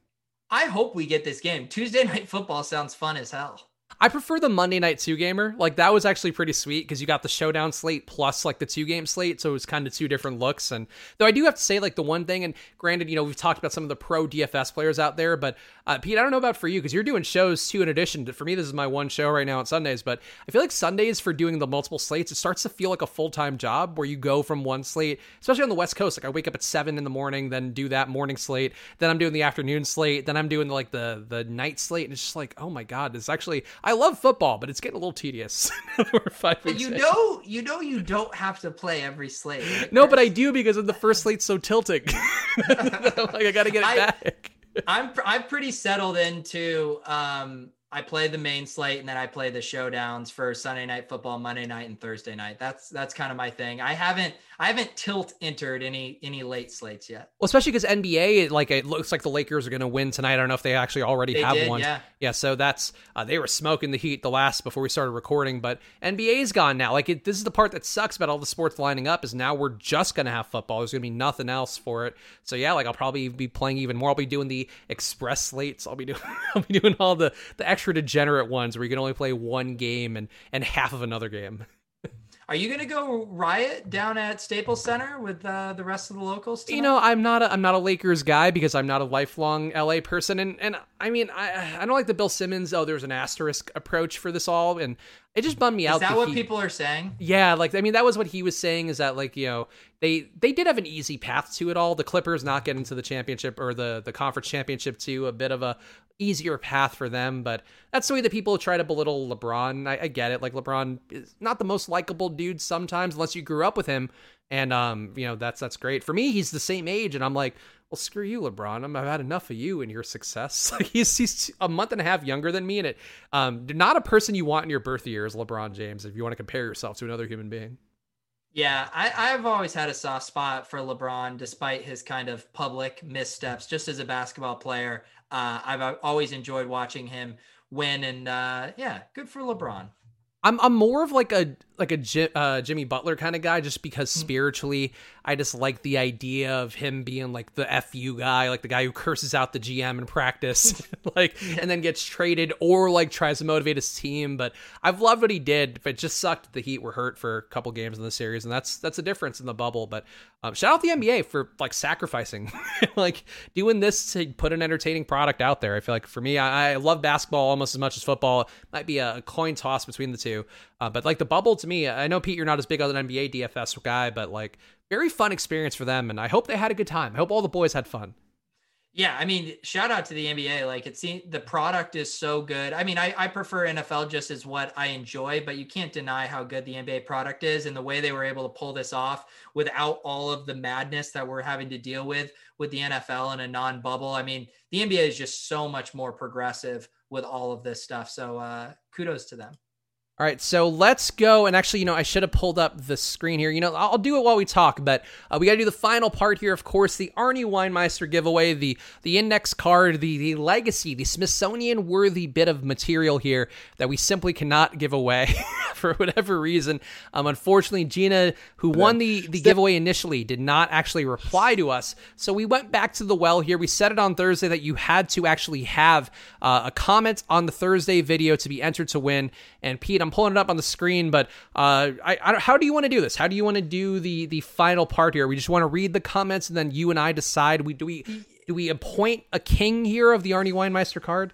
I hope we get this game. Tuesday night football sounds fun as hell. I prefer the Monday night two gamer. Like that was actually pretty sweet because you got the showdown slate plus like the two game slate, so it was kind of two different looks. And though I do have to say, like the one thing, and granted, you know, we've talked about some of the pro DFS players out there, but uh, Pete, I don't know about for you because you're doing shows too. In addition, to, for me, this is my one show right now on Sundays, but I feel like Sundays for doing the multiple slates, it starts to feel like a full time job where you go from one slate, especially on the West Coast. Like I wake up at seven in the morning, then do that morning slate, then I'm doing the afternoon slate, then I'm doing like the the night slate, and it's just like, oh my god, it's actually I love football, but it's getting a little tedious. five you in. know, you know, you don't have to play every slate. Right, no, but I do because of the first slate's so tilting. like I got to get it I, back. I'm I'm pretty settled into um I play the main slate and then I play the showdowns for Sunday night football, Monday night and Thursday night. That's that's kind of my thing. I haven't I haven't tilt entered any any late slates yet. Well, especially because NBA, like it looks like the Lakers are going to win tonight. I don't know if they actually already they have did, one. Yeah, yeah. So that's uh, they were smoking the heat the last before we started recording, but NBA's gone now. Like it, this is the part that sucks about all the sports lining up is now we're just going to have football. There's going to be nothing else for it. So yeah, like I'll probably be playing even more. I'll be doing the express slates. I'll be doing I'll be doing all the the extra degenerate ones where you can only play one game and and half of another game. Are you gonna go riot down at Staples Center with uh, the rest of the locals? Tonight? You know, I'm not a I'm not a Lakers guy because I'm not a lifelong LA person, and and I mean I I don't like the Bill Simmons. Oh, there's an asterisk approach for this all, and it just bummed me out. Is that, that what he, people are saying? Yeah, like I mean, that was what he was saying. Is that like you know they they did have an easy path to it all. The Clippers not getting to the championship or the the conference championship too, a bit of a easier path for them. But that's the way that people try to belittle LeBron. I, I get it. Like LeBron is not the most likable dude sometimes, unless you grew up with him. And um, you know that's that's great for me. He's the same age, and I'm like, well, screw you, LeBron. i have had enough of you and your success. Like he's he's a month and a half younger than me, and it um, not a person you want in your birth year is LeBron James. If you want to compare yourself to another human being. Yeah, I, I've always had a soft spot for LeBron, despite his kind of public missteps. Just as a basketball player, uh, I've always enjoyed watching him win. And uh, yeah, good for LeBron. I'm I'm more of like a like a uh, Jimmy Butler kind of guy, just because hmm. spiritually I just like the idea of him being like the fu guy, like the guy who curses out the GM in practice, like and then gets traded or like tries to motivate his team. But I've loved what he did. But it just sucked the Heat were hurt for a couple games in the series, and that's that's a difference in the bubble. But um, shout out the NBA for like sacrificing, like doing this to put an entertaining product out there. I feel like for me, I, I love basketball almost as much as football. It might be a coin toss between the two, uh, but like the bubble to me, I know Pete, you're not as big of an NBA DFS guy, but like very fun experience for them, and I hope they had a good time. I hope all the boys had fun. Yeah, I mean, shout out to the NBA. Like it seems the product is so good. I mean, I, I prefer NFL just as what I enjoy, but you can't deny how good the NBA product is and the way they were able to pull this off without all of the madness that we're having to deal with with the NFL in a non-bubble. I mean, the NBA is just so much more progressive with all of this stuff. So uh, kudos to them. All right, so let's go. And actually, you know, I should have pulled up the screen here. You know, I'll do it while we talk, but uh, we got to do the final part here. Of course, the Arnie Weinmeister giveaway, the the index card, the the legacy, the Smithsonian worthy bit of material here that we simply cannot give away for whatever reason. Um, unfortunately, Gina, who won the the giveaway initially, did not actually reply to us. So we went back to the well here. We said it on Thursday that you had to actually have uh, a comment on the Thursday video to be entered to win. And Pete, I'm pulling it up on the screen, but uh, I, I how do you want to do this? How do you want to do the the final part here? We just want to read the comments and then you and I decide. We do we do we appoint a king here of the Arnie Weinmeister card?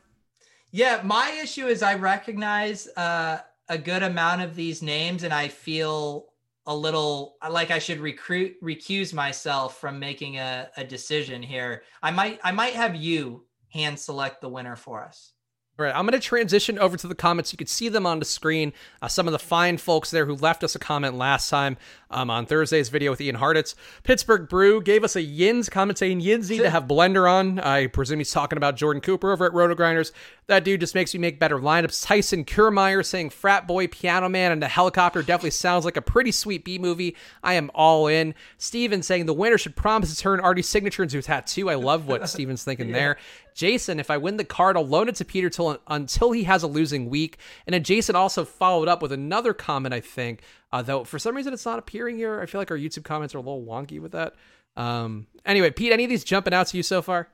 Yeah, my issue is I recognize uh, a good amount of these names, and I feel a little like I should recruit recuse myself from making a, a decision here. I might I might have you hand select the winner for us. All right, I'm going to transition over to the comments. You can see them on the screen. Uh, some of the fine folks there who left us a comment last time um, on Thursday's video with Ian Hartitz. Pittsburgh Brew gave us a Yins comment saying Yins need to have Blender on. I presume he's talking about Jordan Cooper over at Roto Grinders. That dude just makes me make better lineups. Tyson Kiermeyer saying Frat Boy, Piano Man, and the Helicopter definitely sounds like a pretty sweet B movie. I am all in. Steven saying the winner should promise to turn Artie's signature into a tattoo. I love what Steven's thinking yeah. there. Jason, if I win the card, I'll loan it to Peter till, until he has a losing week. And then Jason also followed up with another comment, I think, uh, though for some reason it's not appearing here. I feel like our YouTube comments are a little wonky with that. Um, anyway, Pete, any of these jumping out to you so far?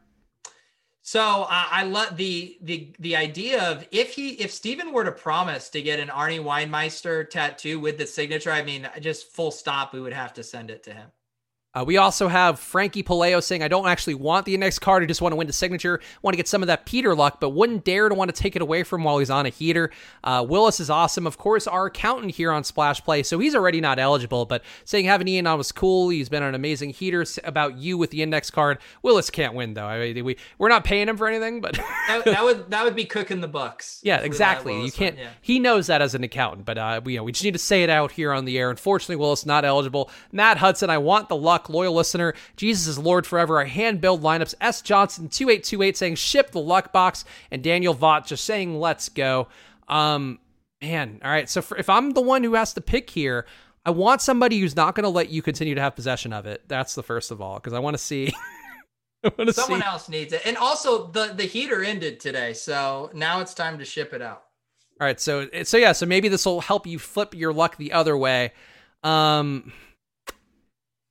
So uh, I love the the the idea of if he if Steven were to promise to get an Arnie Weinmeister tattoo with the signature, I mean, just full stop, we would have to send it to him. Uh, we also have Frankie Paleo saying, I don't actually want the index card. I just want to win the signature. Want to get some of that Peter luck, but wouldn't dare to want to take it away from while he's on a heater. Uh, Willis is awesome. Of course, our accountant here on Splash Play, so he's already not eligible, but saying having Ian on was cool. He's been an amazing heater about you with the index card. Willis can't win, though. I mean, we, we're not paying him for anything, but. that, that, would that would be cooking the bucks. Yeah, exactly. You can't. One, yeah. He knows that as an accountant, but uh, we, you know, we just need to say it out here on the air. Unfortunately, Willis not eligible. Matt Hudson, I want the luck, loyal listener. Jesus is Lord forever. Our hand build lineups. S. Johnson 2828 saying ship the luck box, and Daniel Vaught just saying let's go. Um, man, all right. So for, if I'm the one who has to pick here, I want somebody who's not going to let you continue to have possession of it. That's the first of all, because I want to see. Someone see. else needs it, and also the the heater ended today, so now it's time to ship it out. All right, so so yeah, so maybe this will help you flip your luck the other way. Um,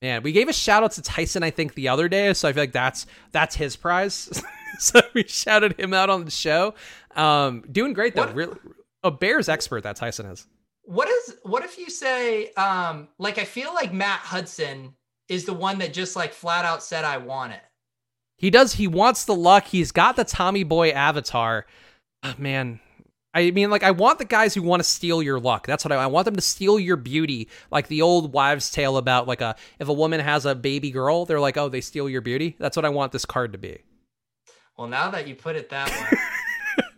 Man, we gave a shout out to Tyson, I think, the other day, so I feel like that's that's his prize. so we shouted him out on the show. Um, doing great though. Really, a Bears expert that Tyson is. What is what if you say um like I feel like Matt Hudson is the one that just like flat out said I want it. He does. He wants the luck. He's got the Tommy Boy avatar. Oh, man, I mean, like, I want the guys who want to steal your luck. That's what I, I, want them to steal your beauty, like the old wives' tale about like a if a woman has a baby girl, they're like, oh, they steal your beauty. That's what I want this card to be. Well, now that you put it that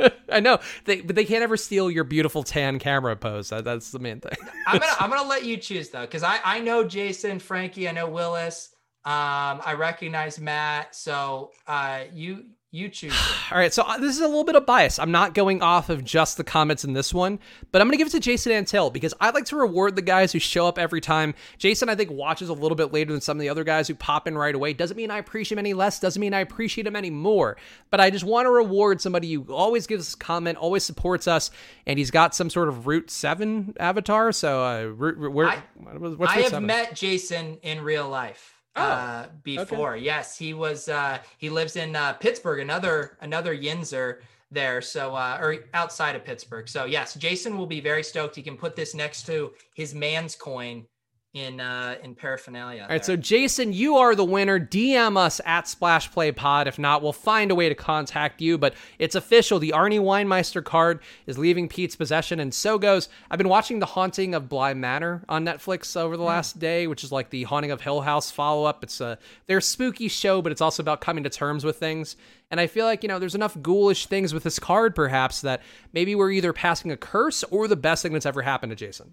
way, I know they, but they can't ever steal your beautiful tan camera pose. That, that's the main thing. I'm gonna I'm gonna let you choose though, because I I know Jason, Frankie, I know Willis. Um, I recognize Matt, so uh, you YouTuber. All right, so uh, this is a little bit of bias. I'm not going off of just the comments in this one, but I'm going to give it to Jason Antill because I like to reward the guys who show up every time. Jason, I think, watches a little bit later than some of the other guys who pop in right away. Doesn't mean I appreciate him any less, doesn't mean I appreciate him any more, but I just want to reward somebody who always gives us a comment, always supports us, and he's got some sort of Route 7 avatar. So, uh, root, where, I, what's I have 7? met Jason in real life. Oh, uh, before. Yes, he was. Uh, he lives in uh, Pittsburgh. Another another Yinzer there. So uh, or outside of Pittsburgh. So yes, Jason will be very stoked. He can put this next to his man's coin in uh in paraphernalia. All right, so Jason, you are the winner. DM us at Splash Play Pod. If not, we'll find a way to contact you. But it's official. The Arnie Weinmeister card is leaving Pete's possession, and so goes. I've been watching The Haunting of Bly Manor on Netflix over the last day, which is like the Haunting of Hill House follow up. It's a their spooky show, but it's also about coming to terms with things. And I feel like, you know, there's enough ghoulish things with this card, perhaps, that maybe we're either passing a curse or the best thing that's ever happened to Jason.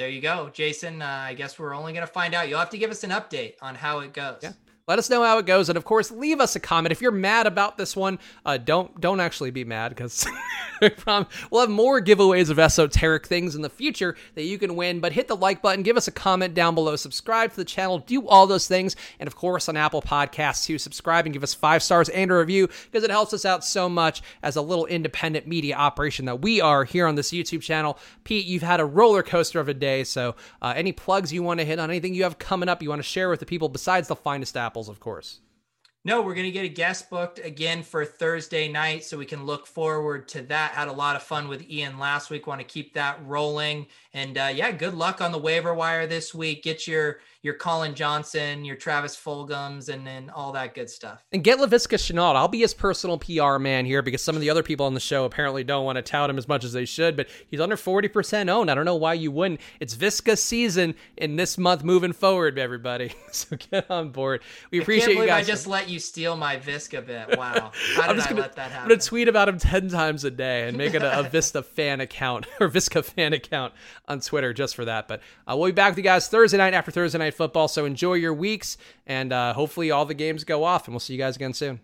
There you go, Jason. Uh, I guess we're only going to find out. You'll have to give us an update on how it goes. Yeah. Let us know how it goes, and of course, leave us a comment if you're mad about this one. Uh, don't don't actually be mad because we'll have more giveaways of esoteric things in the future that you can win. But hit the like button, give us a comment down below, subscribe to the channel, do all those things, and of course on Apple Podcasts too, subscribe and give us five stars and a review because it helps us out so much as a little independent media operation that we are here on this YouTube channel. Pete, you've had a roller coaster of a day, so uh, any plugs you want to hit on, anything you have coming up, you want to share with the people besides the finest apples, of course. No, we're going to get a guest booked again for Thursday night so we can look forward to that. Had a lot of fun with Ian last week. Want to keep that rolling. And uh, yeah, good luck on the waiver wire this week. Get your your Collin Johnson, your Travis Fulghams, and then all that good stuff. And get Laviska Shenault. I'll be his personal PR man here because some of the other people on the show apparently don't want to tout him as much as they should, but he's under 40% owned. I don't know why you wouldn't. It's Viska season in this month moving forward, everybody. so get on board. We appreciate I you guys. I just let you steal my Viska bit. Wow. How did I'm just gonna, let that happen? I'm gonna tweet about him 10 times a day and make it a, a Vista fan account or Viska fan account on Twitter just for that. But uh, we'll be back with you guys Thursday night after Thursday night football. So enjoy your weeks and uh, hopefully all the games go off and we'll see you guys again soon.